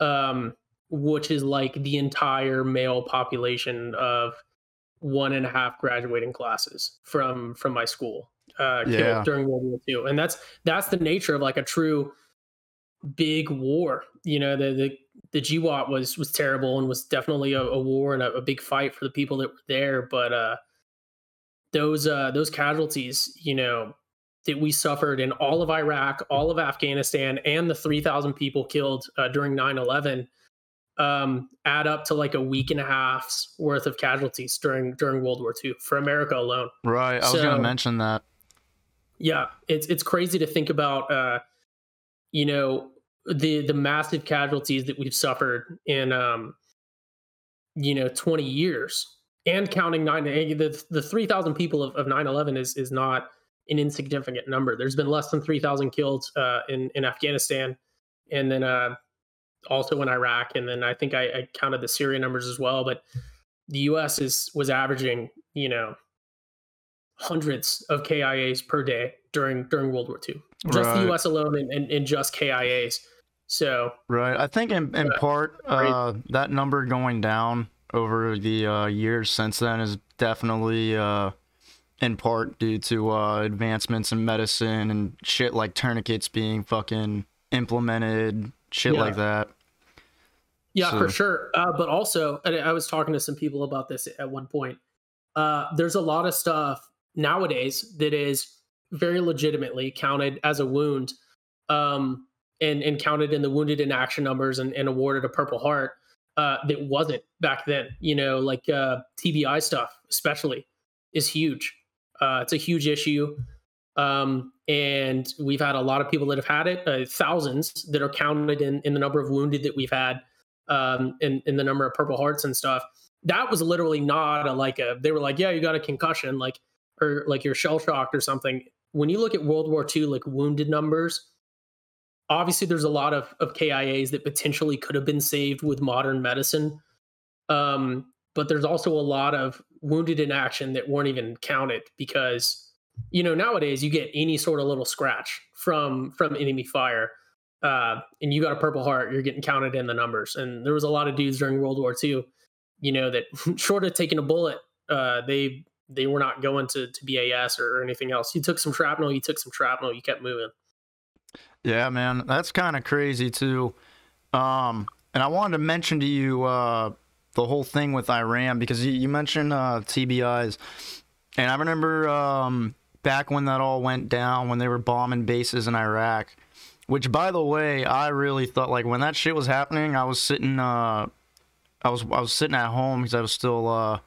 um, which is like the entire male population of one and a half graduating classes from from my school uh, killed Yeah. during World War II. And that's that's the nature of like a true big war. You know, the the the GWOT was was terrible and was definitely a, a war and a, a big fight for the people that were there. But uh, those uh, those casualties, you know, that we suffered in all of Iraq, all of Afghanistan, and the three thousand people killed uh, during 9-11 um, add up to like a week and a half's worth of casualties during during World War II for America alone right. I was gonna mention that. yeah it's it's crazy to think about uh you know the the massive casualties that we've suffered in um you know 20 years and counting nine eh, the, the 3000 people of, of 9-11 is is not an insignificant number there's been less than 3000 killed uh in in afghanistan and then uh also in iraq and then i think i, I counted the syria numbers as well but the us is was averaging you know hundreds of KIAs per day during during World War II. Just Right. the U.S. alone, and, and, and just KIAs. So Right. I think in, in part uh, that number going down over the uh, years since then is definitely uh, in part due to uh, advancements in medicine and shit like tourniquets being fucking implemented, shit Yeah. like that. yeah, for sure. Uh, but also, and I was talking to some people about this at one point. Uh, there's a lot of stuff nowadays that is very legitimately counted as a wound, um, and and counted in the wounded in action numbers and, and awarded a Purple Heart. Uh, that wasn't back then. You know, like uh, TBI stuff, especially, is huge. Uh, it's a huge issue. Um, and we've had a lot of people that have had it, uh, thousands that are counted in, in the number of wounded that we've had, um, in, in the number of Purple Hearts and stuff. That was literally not a, like a, they were like, yeah, you got a concussion, like, or like you're shell shocked or something. When you look at World War II, like wounded numbers, obviously there's a lot of, of KIAs that potentially could have been saved with modern medicine. Um, but there's also a lot of wounded in action that weren't even counted because you know nowadays you get any sort of little scratch from from enemy fire uh, and you got a purple heart you're getting counted in the numbers and there was a lot of dudes during world war ii you know that short of taking a bullet uh, they they were not going to, to bas or, or anything else you took some shrapnel you took some shrapnel you kept moving Yeah, man, that's kind of crazy too. Um, and I wanted to mention to you uh, the whole thing with Iran because you, you mentioned uh, TBIs. and I remember um, back when that all went down, when they were bombing bases in Iraq. Which, by the way, I really thought like when that shit was happening, I was sitting, uh, I was I was sitting at home because I was still, uh,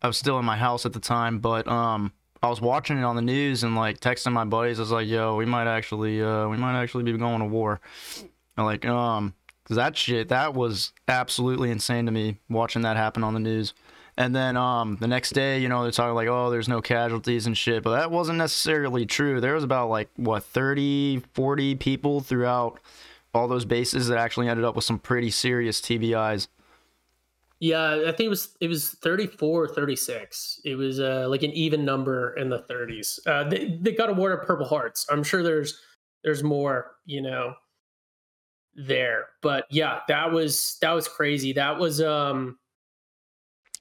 I was still in my house at the time, but um, I was watching it on the news and like texting my buddies. I was like, "Yo, we might actually, uh, we might actually be going to war." And like, um, cause that shit, that was absolutely insane to me watching that happen on the news. And then um, the next day, you know, they're talking like, oh, there's no casualties and shit. But that wasn't necessarily true. There was about like, what, 30, 40 people throughout all those bases that actually ended up with some pretty serious TBIs. Yeah, I think it was it was 34 or 36. It was uh, like an even number in the 30s. Uh, they, they got awarded Purple Hearts. I'm sure there's there's more, you know, there. But yeah, that was that was crazy. That was um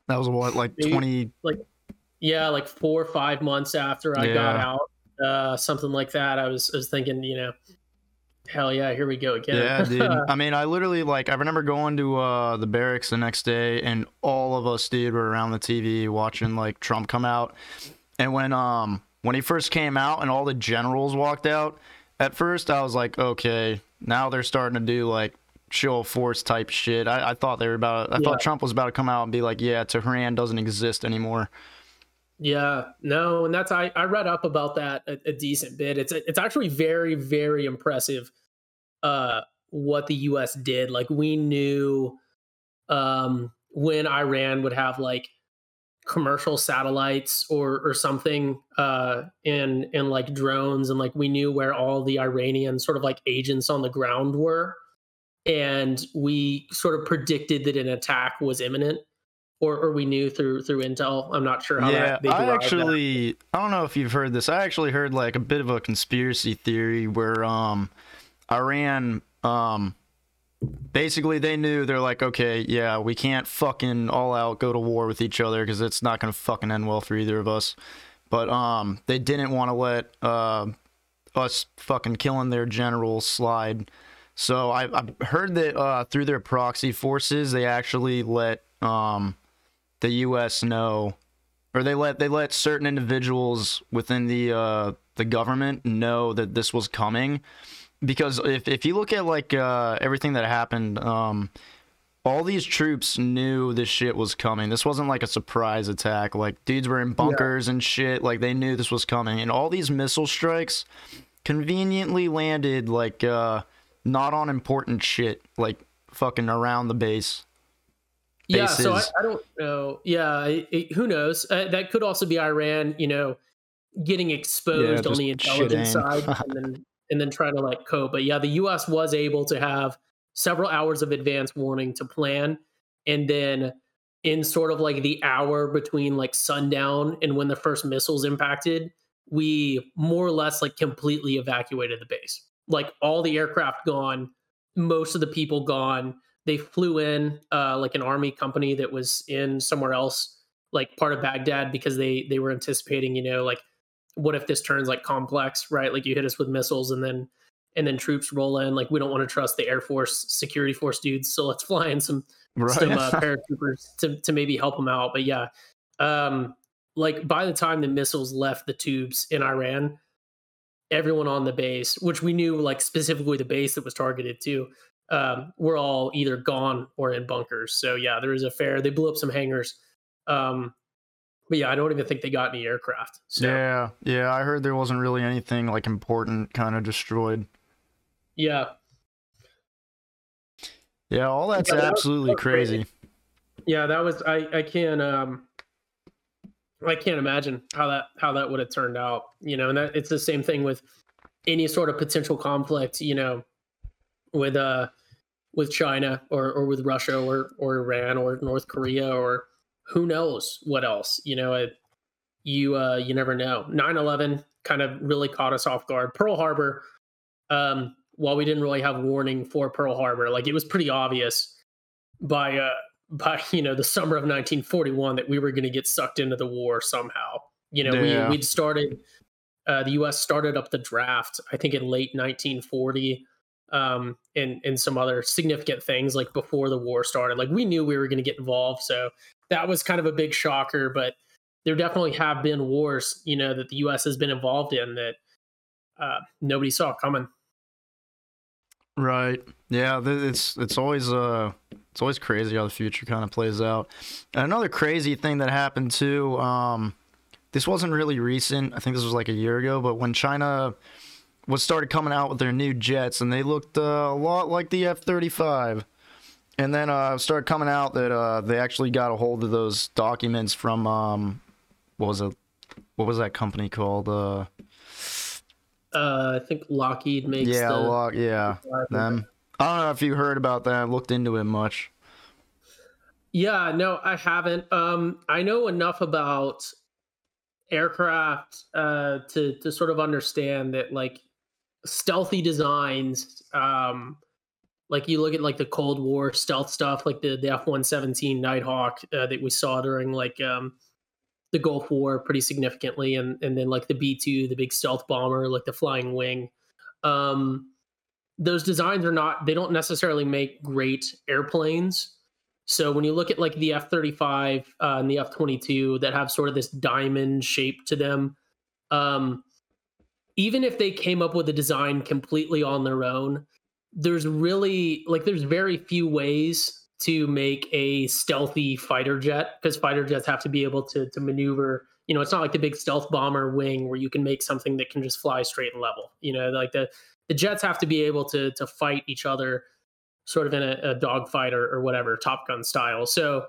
that was what like 20 like yeah, like 4 or 5 months after I Yeah. got out. Uh something like that. I was I was thinking, you know, hell yeah, here we go again. Yeah, dude. I mean, I literally like I remember going to uh the barracks the next day and all of us dude were around the TV watching like Trump come out. And when um when he first came out and all the generals walked out, at first I was like, okay, now they're starting to do like show of force type shit. I, I thought they were about I Yeah. thought Trump was about to come out and be like, yeah, Tehran doesn't exist anymore. Yeah, no, and that's I, I read up about that a, a decent bit. It's it's actually very very impressive uh what the US did. Like we knew um when Iran would have like commercial satellites or or something uh and and like drones and like we knew where all the Iranian sort of like agents on the ground were and we sort of predicted that an attack was imminent or or we knew through through intel. I'm not sure how yeah, that I derived that. actually I don't know if you've heard this. I actually heard like a bit of a conspiracy theory where um Iran um basically they knew they're like okay, yeah, we can't fucking all out go to war with each other cuz it's not going to fucking end well for either of us. But um they didn't want to let uh us fucking killing their generals slide. So I I've heard that uh through their proxy forces they actually let um the US know or they let they let certain individuals within the uh, the government know that this was coming. Because if if you look at like uh, everything that happened um, all these troops knew this shit was coming. This wasn't like a surprise attack like dudes were in bunkers and shit like they knew this was coming. And all these missile strikes conveniently landed like uh, not on important shit like fucking around the base Yeah, so I. I don't know. Yeah, it, it- who knows? Uh, that could also be Iran, you know, getting exposed on the intelligence side and then and then trying to like cope. But yeah, the U.S. was able to have several hours of advance warning to plan, and then in sort of like the hour between like sundown and when the first missiles impacted, we more or less like completely evacuated the base. Like all the aircraft gone, most of the people gone they flew in uh, like an army company that was in somewhere else like part of baghdad because they they were anticipating you know like what if this turns like complex right? Like you hit us with missiles and then and then troops roll in. Like we don't want to trust the air force security force dudes so let's fly in some some uh, paratroopers to, to maybe help them out. But yeah um like by the time the missiles left the tubes in iran everyone on the base which we knew like specifically the base that was targeted to um, were all either gone or in bunkers. So yeah, there was a fair. They blew up some hangars, um, but yeah, I don't even think they got any aircraft. So yeah, Yeah, yeah, I heard there wasn't really anything like important kind of destroyed. yeah, Yeah, all that's Yeah, that absolutely crazy. crazy. that was I. I can't. Um, I can't imagine how that how that would have turned out. You know, and that it's the same thing with any sort of potential conflict. You know, with uh with China or or with Russia or or Iran or North Korea or who knows what else. You know, it, you uh you never know. 9/11 kind of really caught us off guard. Pearl Harbor um while we didn't really have warning for Pearl Harbor, like it was pretty obvious by uh by you know the summer of 1941 that we were going to get sucked into the war somehow. You know, Yeah. we we'd started uh, the U.S. started up the draft, I think, in late 1940, um, and and some other significant things like before the war started. Like we knew we were going to get involved, so that was kind of a big shocker. But there definitely have been wars, you know, that the U.S. has been involved in that uh, nobody saw coming. Right. Yeah. It's it's always uh it's always crazy how the future kind of plays out. And another crazy thing that happened too. Um, this wasn't really recent. I think this was like a year ago. But when China was started coming out with their new jets, and they looked uh, a lot like the F thirty five. And then uh, started coming out that uh, they actually got a hold of those documents from um, what was it? What was that company called? Uh, uh, I think Lockheed makes. Yeah, the, Lock, yeah, them. I don't know if you heard about that. I looked into it much. Yeah, no, I haven't. Um, I know enough about aircraft uh, to to sort of understand that like stealthy designs. Um, like you look at like the Cold War stealth stuff, like the the F one seventeen Nighthawk uh, that we saw during like um, the Gulf War pretty significantly, and and then like the B two, the big stealth bomber, like the Flying Wing. Um, those designs are not; they don't necessarily make great airplanes. So when you look at like the F thirty five uh, and the F twenty two that have sort of this diamond shape to them, um, even if they came up with a design completely on their own, there's really like there's very few ways to make a stealthy fighter jet because fighter jets have to be able to to maneuver. You know, it's not like the big stealth bomber wing where you can make something that can just fly straight and level. You know, like the the jets have to be able to to fight each other sort of in a, a dogfight or, or whatever Top Gun style. So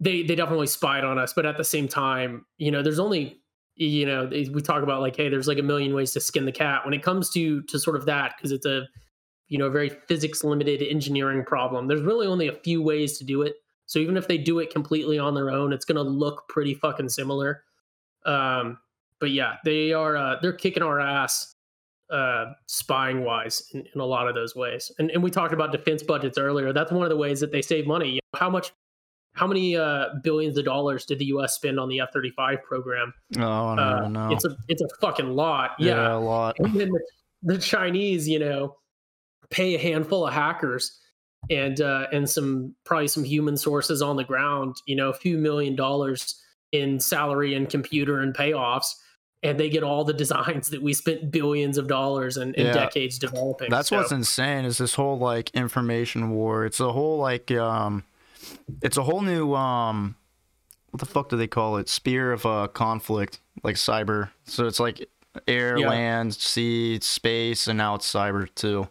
they they definitely spied on us, but at the same time, you know, there's only you know we talk about like hey, there's like a million ways to skin the cat when it comes to to sort of that because it's a you know, very physics limited engineering problem. There's really only a few ways to do it. So even if they do it completely on their own, it's going to look pretty fucking similar. Um, but yeah, they are uh, they're kicking our ass uh, spying wise in, in, a lot of those ways. And, and we talked about defense budgets earlier. That's one of the ways that they save money. You know, how much, how many uh, billions of dollars did the U.S. spend on the F thirty five program? Oh, I don't uh, know. It's a it's a fucking lot. Yeah, yeah a lot. And then the, the Chinese, you know, pay a handful of hackers and uh, and some probably some human sources on the ground, you know, a few million dollars in salary and computer and payoffs, and they get all the designs that we spent billions of dollars and, and yeah. decades developing. That's so. what's insane is this whole like information war. It's a whole like um, it's a whole new um, what the fuck do they call it? Spear of uh, conflict, like cyber. So it's like air, yeah. land, sea, space, and now it's cyber too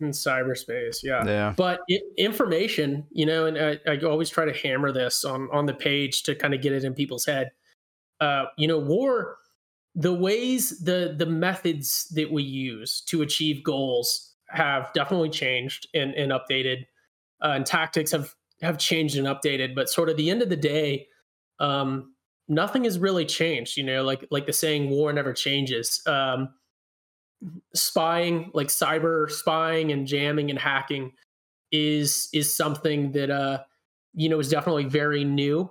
in cyberspace yeah yeah but it, information you know and I, I, always try to hammer this on on the page to kind of get it in people's head uh you know war the ways the the methods that we use to achieve goals have definitely changed and, and updated uh, and tactics have have changed and updated but sort of the end of the day um nothing has really changed you know like like the saying war never changes um spying, like cyber spying and jamming and hacking, is is something that uh you know is definitely very new,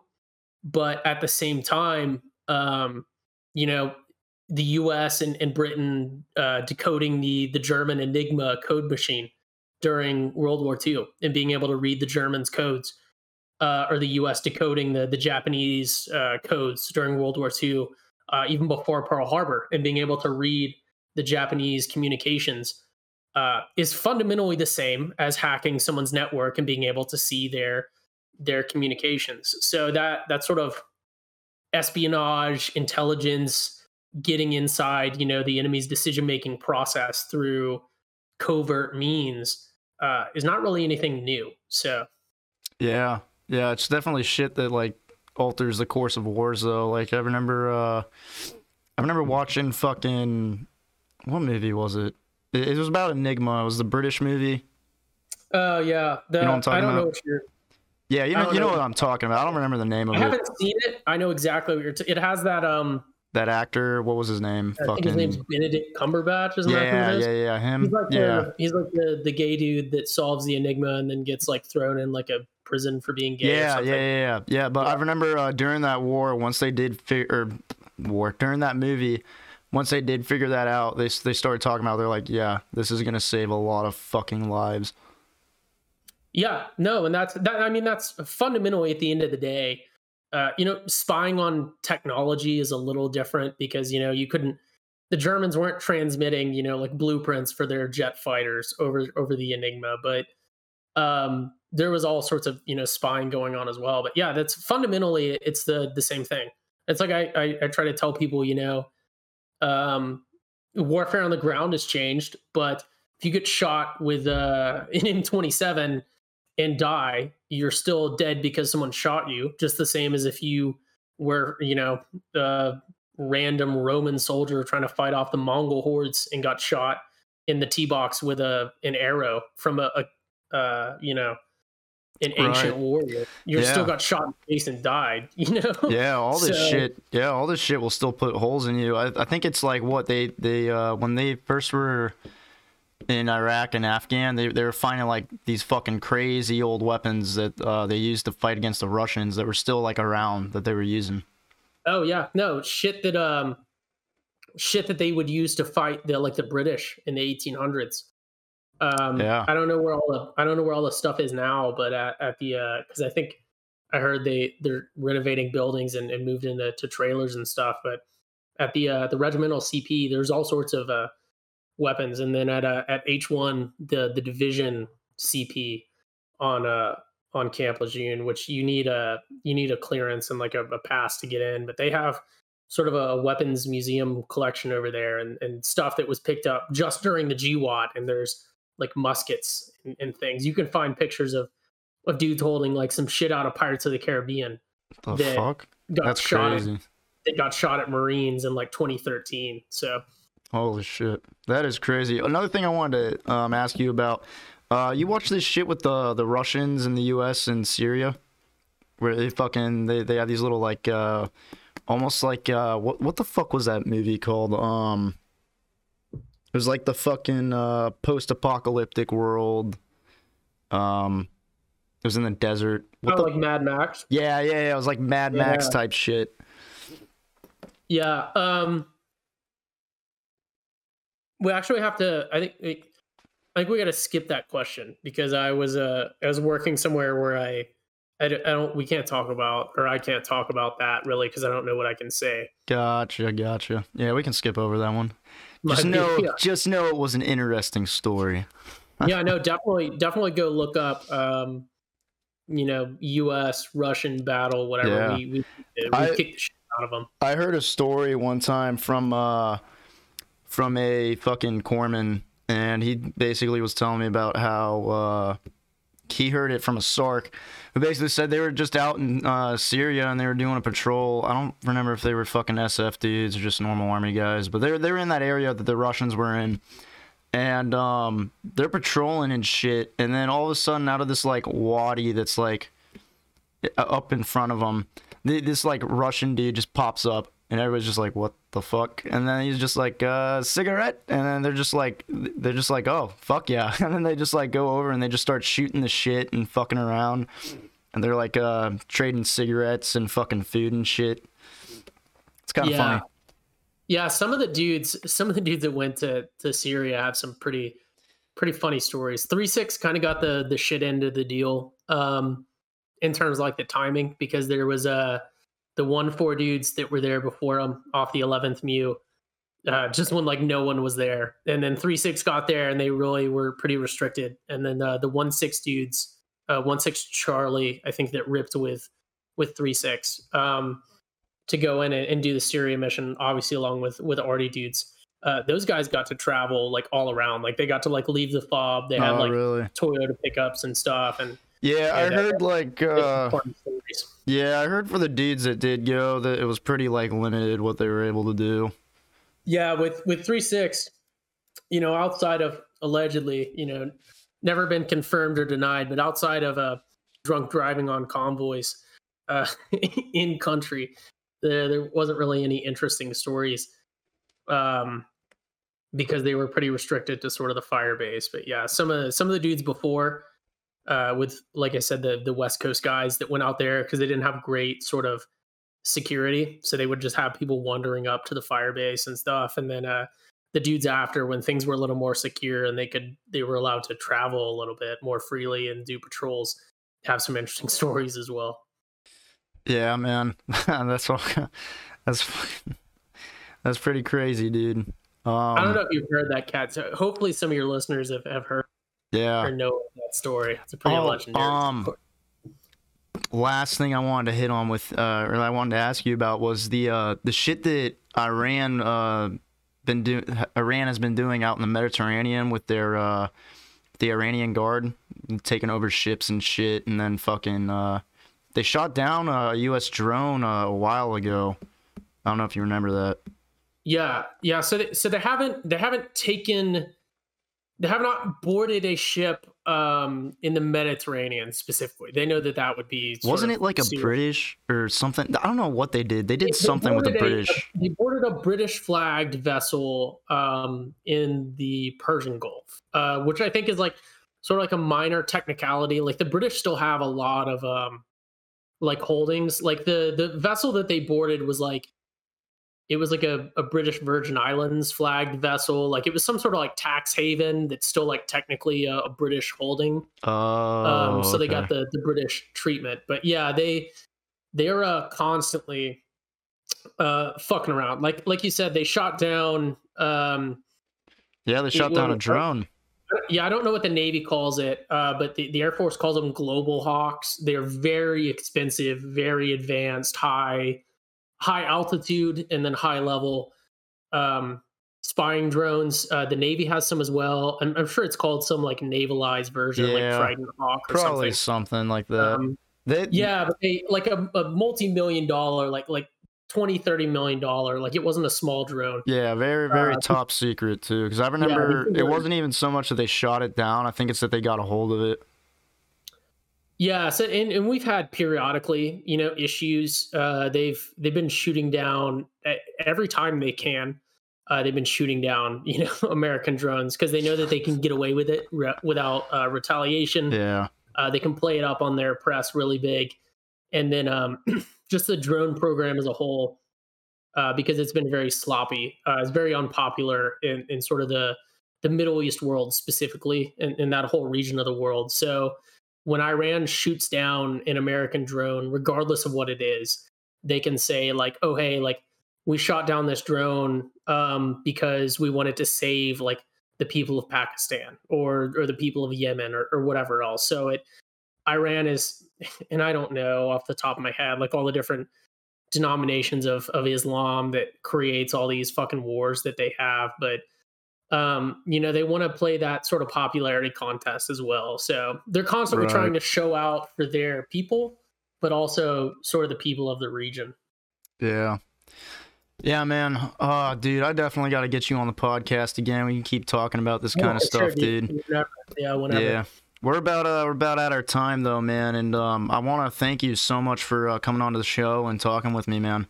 but at the same time, um, you know, the U.S. and, and Britain uh, decoding the the German Enigma code machine during World War II and being able to read the Germans' codes, uh, or the U.S. decoding the the Japanese uh, codes during World War II, uh, even before Pearl Harbor, and being able to read the Japanese communications uh, is fundamentally the same as hacking someone's network and being able to see their their communications. So that that sort of espionage, intelligence, getting inside, you know, the enemy's decision making process through covert means uh, is not really anything new. So yeah, yeah, it's definitely shit that like alters the course of wars though. Like I remember, uh, I remember watching fucking what movie was it? It, was about Enigma. It was the British movie. Oh uh, yeah, the, you know what I'm talking I don't about? know what you're. Yeah, you know, you know, know what I'm talking about. I don't remember the name of I it. I haven't seen it. I know exactly what you're. T- it has that um. That actor, what was his name? I Fucking... think his name's Benedict Cumberbatch. Isn't yeah, that yeah, yeah, him. He's like yeah. The, he's like the the gay dude that solves the enigma and then gets like thrown in like a prison for being gay. Yeah, yeah, yeah, yeah, yeah. But yeah. I remember uh, during that war, once they did fi- or war during that movie, once they did figure that out, they they started talking about. They're like, yeah, this is gonna save a lot of fucking lives. Yeah, no, and that's that. I mean, that's fundamentally at the end of the day, uh, you know, spying on technology is a little different because you know you couldn't. The Germans weren't transmitting, you know, like blueprints for their jet fighters over over the Enigma, but um, there was all sorts of you know spying going on as well. But yeah, that's fundamentally it's the the same thing. It's like I I, I try to tell people, you know, um, warfare on the ground has changed, but if you get shot with uh, an M27 and die, you're still dead because someone shot you. Just the same as if you were, you know, a random Roman soldier trying to fight off the Mongol hordes and got shot in the tee box with a an arrow from a, a uh, you know, an ancient right. warrior. You yeah. still got shot in the face and died. You know. Yeah, all this so, shit. Yeah, all this shit will still put holes in you. I, I think it's like what they they uh, when they first were in Iraq and Afghan, they they were finding like these fucking crazy old weapons that uh, they used to fight against the Russians that were still like around that they were using. Oh yeah, no shit that um shit that they would use to fight the like the British in the 1800s. Um, yeah. I don't know where all the I don't know where all the stuff is now, but at, at the because uh, I think I heard they they're renovating buildings and, and moved into to trailers and stuff. But at the uh, the regimental CP, there's all sorts of uh, weapons, and then at uh, at H one the the division CP on uh on Camp Lejeune, which you need a you need a clearance and like a, a pass to get in, but they have sort of a weapons museum collection over there and, and stuff that was picked up just during the GWOT and there's like muskets and, and, things. You can find pictures of of dudes holding like some shit out of Pirates of the Caribbean. The that fuck? That's crazy. At, they got shot at Marines in like 2013. So Holy shit, that is crazy. Another thing I wanted to um, ask you about: uh, you watch this shit with the the Russians and the U.S. and Syria, where they fucking they, they have these little like uh, almost like uh, what what the fuck was that movie called? Um, it was like the fucking uh, post-apocalyptic world. Um, it was in the desert. What the... like Mad Max. Yeah, yeah, yeah. It was like Mad yeah. Max type shit. Yeah. Um we actually have to. I think. I think we got to skip that question because I was uh I was working somewhere where I I don't, we can't talk about or I can't talk about that really because I don't know what I can say. Gotcha, gotcha. Yeah, we can skip over that one. Just Might know, be, yeah. just know it was an interesting story. yeah, no, definitely, definitely go look up. Um, you know, U.S. Russian battle, whatever. Yeah. We we, we I, kicked the shit out of them. I heard a story one time from uh from a fucking corpsman, and he basically was telling me about how uh, he heard it from a SARC, who basically said they were just out in uh, Syria and they were doing a patrol. I don't remember if they were fucking SF dudes or just normal army guys, but they're they were in that area that the Russians were in. And um, they're patrolling and shit. And then all of a sudden, out of this like wadi that's like up in front of them, this like Russian dude just pops up and everybody's just like, "What the fuck?" And then he's just like, uh, "Cigarette," and then they're just like, they're just like, "Oh, fuck yeah!" And then they just like go over and they just start shooting the shit and fucking around, and they're like uh, trading cigarettes and fucking food and shit. It's kind of yeah. funny. Yeah, some of the dudes, some of the dudes that went to to Syria have some pretty pretty funny stories. Three six kind of got the the shit end of the deal um, in terms of like the timing because there was a the one four dudes that were there before him off the 11th MEU, uh, just when like no one was there. And then three six got there and they really were pretty restricted. And then uh, the one six dudes, uh, one six Charlie, I think that ripped with with three six um, to go in and, and, do the Syria mission, obviously along with with Artie dudes. Uh, those guys got to travel like all around. Like they got to like leave the fob. They had oh, like really? Toyota pickups and stuff, and yeah, I heard like uh, yeah, I heard for the dudes that did go that it was pretty like limited what they were able to do. Yeah, with with three six, you know, outside of allegedly, you know, never been confirmed or denied, but outside of a uh, drunk driving on convoys uh, in country, there there wasn't really any interesting stories. Um, because they were pretty restricted to sort of the fire base. But yeah, some of the, some of the dudes before uh, with like I said, the the West Coast guys that went out there because they didn't have great sort of security, so they would just have people wandering up to the fire base and stuff, and then uh, the dudes after when things were a little more secure and they could they were allowed to travel a little bit more freely and do patrols, have some interesting stories as well. Yeah, man. that's all. That's that's pretty crazy, dude. Um, I don't know if you've heard that cat. So hopefully, some of your listeners have, have heard Yeah. or know that story. It's a pretty Oh, legendary. um, story. last thing I wanted to hit on with, uh, or I wanted to ask you about was the uh, the shit that Iran uh, been doing. Iran has been doing out in the Mediterranean with their uh, the Iranian Guard taking over ships and shit, and then fucking uh, they shot down a U.S. drone uh, a while ago. I don't know if you remember that. Yeah, yeah. So they, so they haven't they haven't taken they have not boarded a ship um in the Mediterranean specifically. They know that that would be Wasn't it like a serious. British or something? I don't know what they did. They did They something with the boarded a- British. they boarded a British flagged vessel um, in the Persian Gulf, uh, which I think is like sort of like a minor technicality. Like the British still have a lot of um, like holdings. Like the the vessel that they boarded was like it was like a, a British Virgin Islands flagged vessel. Like it was some sort of like tax haven that's still like technically a, a British holding. Oh, Um, so they got the the British treatment. But yeah, they they're uh, constantly uh, fucking around. Like like you said, they shot down. Um, yeah. They shot down a drone. yeah, I don't know what the Navy calls it, uh, but the, the Air Force calls them Global Hawks. They're very expensive, very advanced, high high altitude, and then high level um, spying drones. Uh, the Navy has some as well. I'm, I'm sure it's called some like navalized version, Yeah, like Trident Hawk or Probably something. something like that. Um, They- yeah, but they like a, a multi-million dollar, like like 20, 30 million dollar. Like it wasn't a small drone. Yeah, very, very Uh, top secret too. Because I remember they it wasn't even so much that they shot it down. I think it's that they got a hold of it. Yeah, so and, and we've had periodically, you know, issues. Uh, they've they've been shooting down every time they can. Uh, they've been shooting down, you know, American drones because they know that they can get away with it re- without uh, retaliation. Yeah, Uh, they can play it up on their press really big, and then um, just the drone program as a whole, uh, because it's been very sloppy. Uh, it's very unpopular in, in sort of the the Middle East world specifically, in, in that whole region of the world. So when Iran shoots down an American drone, regardless of what it is, they can say like, "Oh, hey, like we shot down this drone um, because we wanted to save like the people of Pakistan or or the people of Yemen or, or whatever else." So it Iran is, and I don't know off the top of my head, like all the different denominations of of Islam that creates all these fucking wars that they have, but um, you know, they want to play that sort of popularity contest as well. So they're constantly Right. trying to show out for their people, but also sort of the people of the region. yeah, yeah, man. Uh, dude, I definitely got to get you on the podcast again. We can keep talking about this kind of Yeah, sure, stuff, dude. Whenever, yeah, whenever. Yeah. We're about uh we're about at our time though, man, and um I want to thank you so much for uh, coming on to the show and talking with me, man.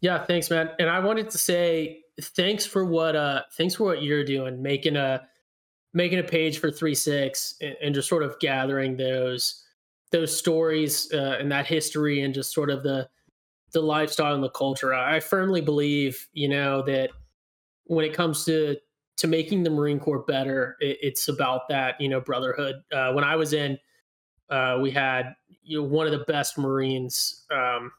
Yeah, thanks, man. And I wanted to say thanks for what uh thanks for what you're doing, making a making a page for three six and, and just sort of gathering those those stories uh, and that history and just sort of the the lifestyle and the culture. I firmly believe, you know, that when it comes to to making the Marine Corps better, it, it's about that, you know, brotherhood. Uh, when I was in, uh, we had you know, one of the best Marines um,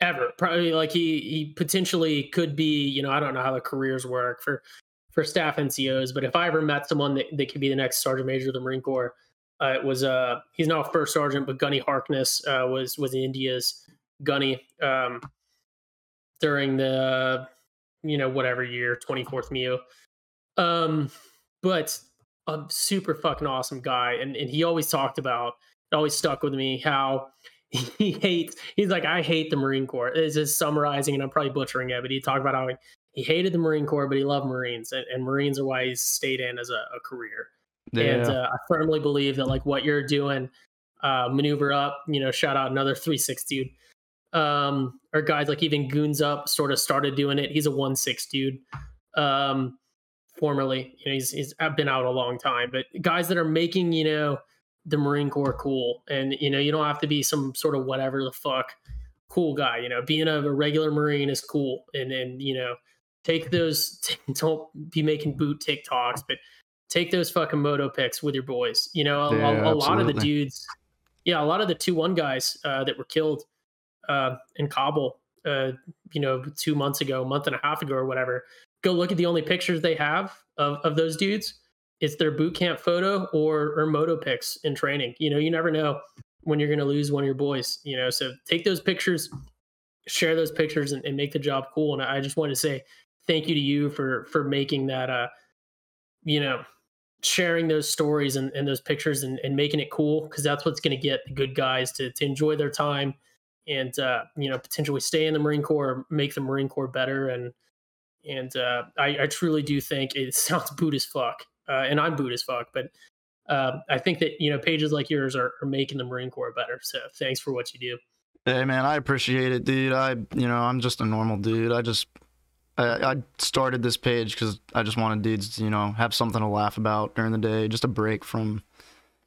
ever. Probably like he he potentially could be, you know, I don't know how the careers work for for staff NCOs, but if I ever met someone that, that could be the next sergeant major of the Marine Corps, uh, it was uh he's now a first sergeant, but Gunny Harkness uh, was was in India's Gunny um, during the you know whatever year 24th MEU. Um, but a super fucking awesome guy, and and he always talked about it always stuck with me how he hates he's like i hate the marine corps. This is summarizing and i'm probably butchering it but he talked about how he, he hated the marine corps but he loved marines and, and marines are why he stayed in as a, a career. And uh, i firmly believe that like what you're doing uh maneuver up you know shout out another 3-6 dude um or guys like even goons up sort of started doing it. He's a 1-6 dude um formerly. You know he's, he's been out a long time but guys that are making you know the Marine Corps cool. And you know, you don't have to be some sort of whatever the fuck cool guy. You know, being a, a regular Marine is cool. And and you know, take those don't be making boot TikToks, but take those fucking moto pics with your boys. You know, a, Yeah, a, a lot of the dudes, yeah, a lot of the two one guys uh, that were killed uh, in Kabul, uh, you know, two months ago, a month and a half ago, or whatever. Go look at the only pictures they have of, of those dudes. It's their boot camp photo or or moto pics in training. You know, you never know when you're going to lose one of your boys. You know, so take those pictures, share those pictures, and, and make the job cool. And I just want to say thank you to you for for making that. Uh, you know, sharing those stories and, and those pictures and, and making it cool because that's what's going to get the good guys to, to enjoy their time and uh, you know potentially stay in the Marine Corps, or make the Marine Corps better, and and uh, I, I, truly do think it sounds boot as fuck, uh, and I'm boot as fuck, but uh, I think that you know pages like yours are, are making the Marine Corps better. So thanks for what you do. Hey man, I appreciate it, dude. I you know I'm just a normal dude. I just I, I started this page because I just wanted dudes to, you know, have something to laugh about during the day, just a break from,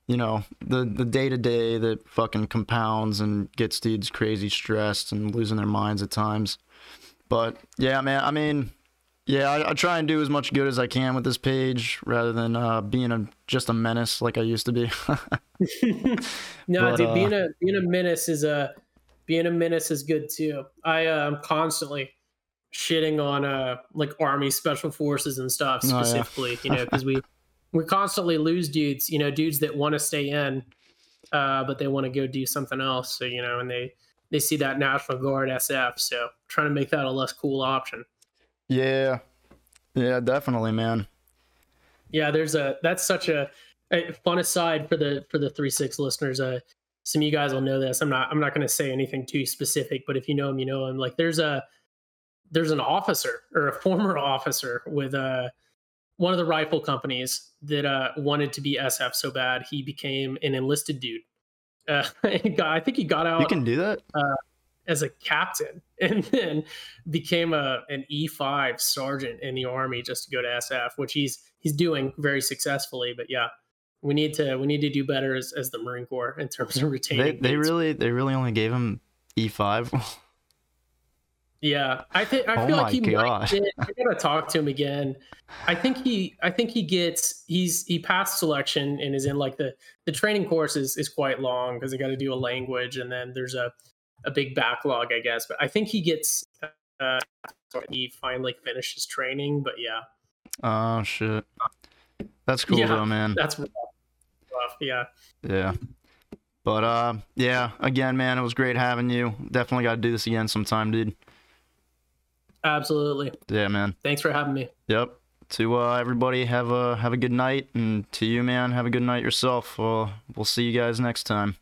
you know, the the day to day that fucking compounds and gets dudes crazy stressed and losing their minds at times. But yeah, man, I mean, yeah, I, I try and do as much good as I can with this page rather than uh, being a just a menace like I used to be. no, but, dude, uh, being a being a menace is a being a menace is good too. I am uh, constantly shitting on uh like army special forces and stuff specifically, oh, yeah. you know, because we we constantly lose dudes, you know, dudes that want to stay in, uh, but they want to go do something else. So you know, and they they see that National Guard SF, so trying to make that a less cool option. Yeah, yeah, definitely, man. Yeah, there's a that's such a, a fun aside for the for the three six listeners. Uh, some of you guys will know this. I'm not I'm not going to say anything too specific, but if you know him, you know him. Like there's a there's an officer or a former officer with uh, one of the rifle companies that uh, wanted to be SF so bad he became an enlisted dude. Uh, got, I think he got out. You can do that uh, as a captain, and then became a an E five sergeant in the army just to go to SF, which he's he's doing very successfully. But yeah, we need to we need to do better as, as the Marine Corps in terms of retaining. They, they really they really only gave him E five. Yeah, I think I oh feel like he God. might. Get, I gotta talk to him again. I think he. I think he gets. He's he passed selection and is in like the the training course is is quite long because they got to do a language and then there's a a big backlog, I guess. But I think he gets. Uh, he finally finishes training, but yeah. Oh shit, that's cool yeah, though, man. That's rough. rough. Yeah. Yeah. But uh, yeah. Again, man, it was great having you. Definitely got to do this again sometime, dude. Absolutely. Yeah, man. Thanks for having me. Yep. To uh, everybody, have a have a good night, and to you, man, have a good night yourself. Uh, we'll see you guys next time.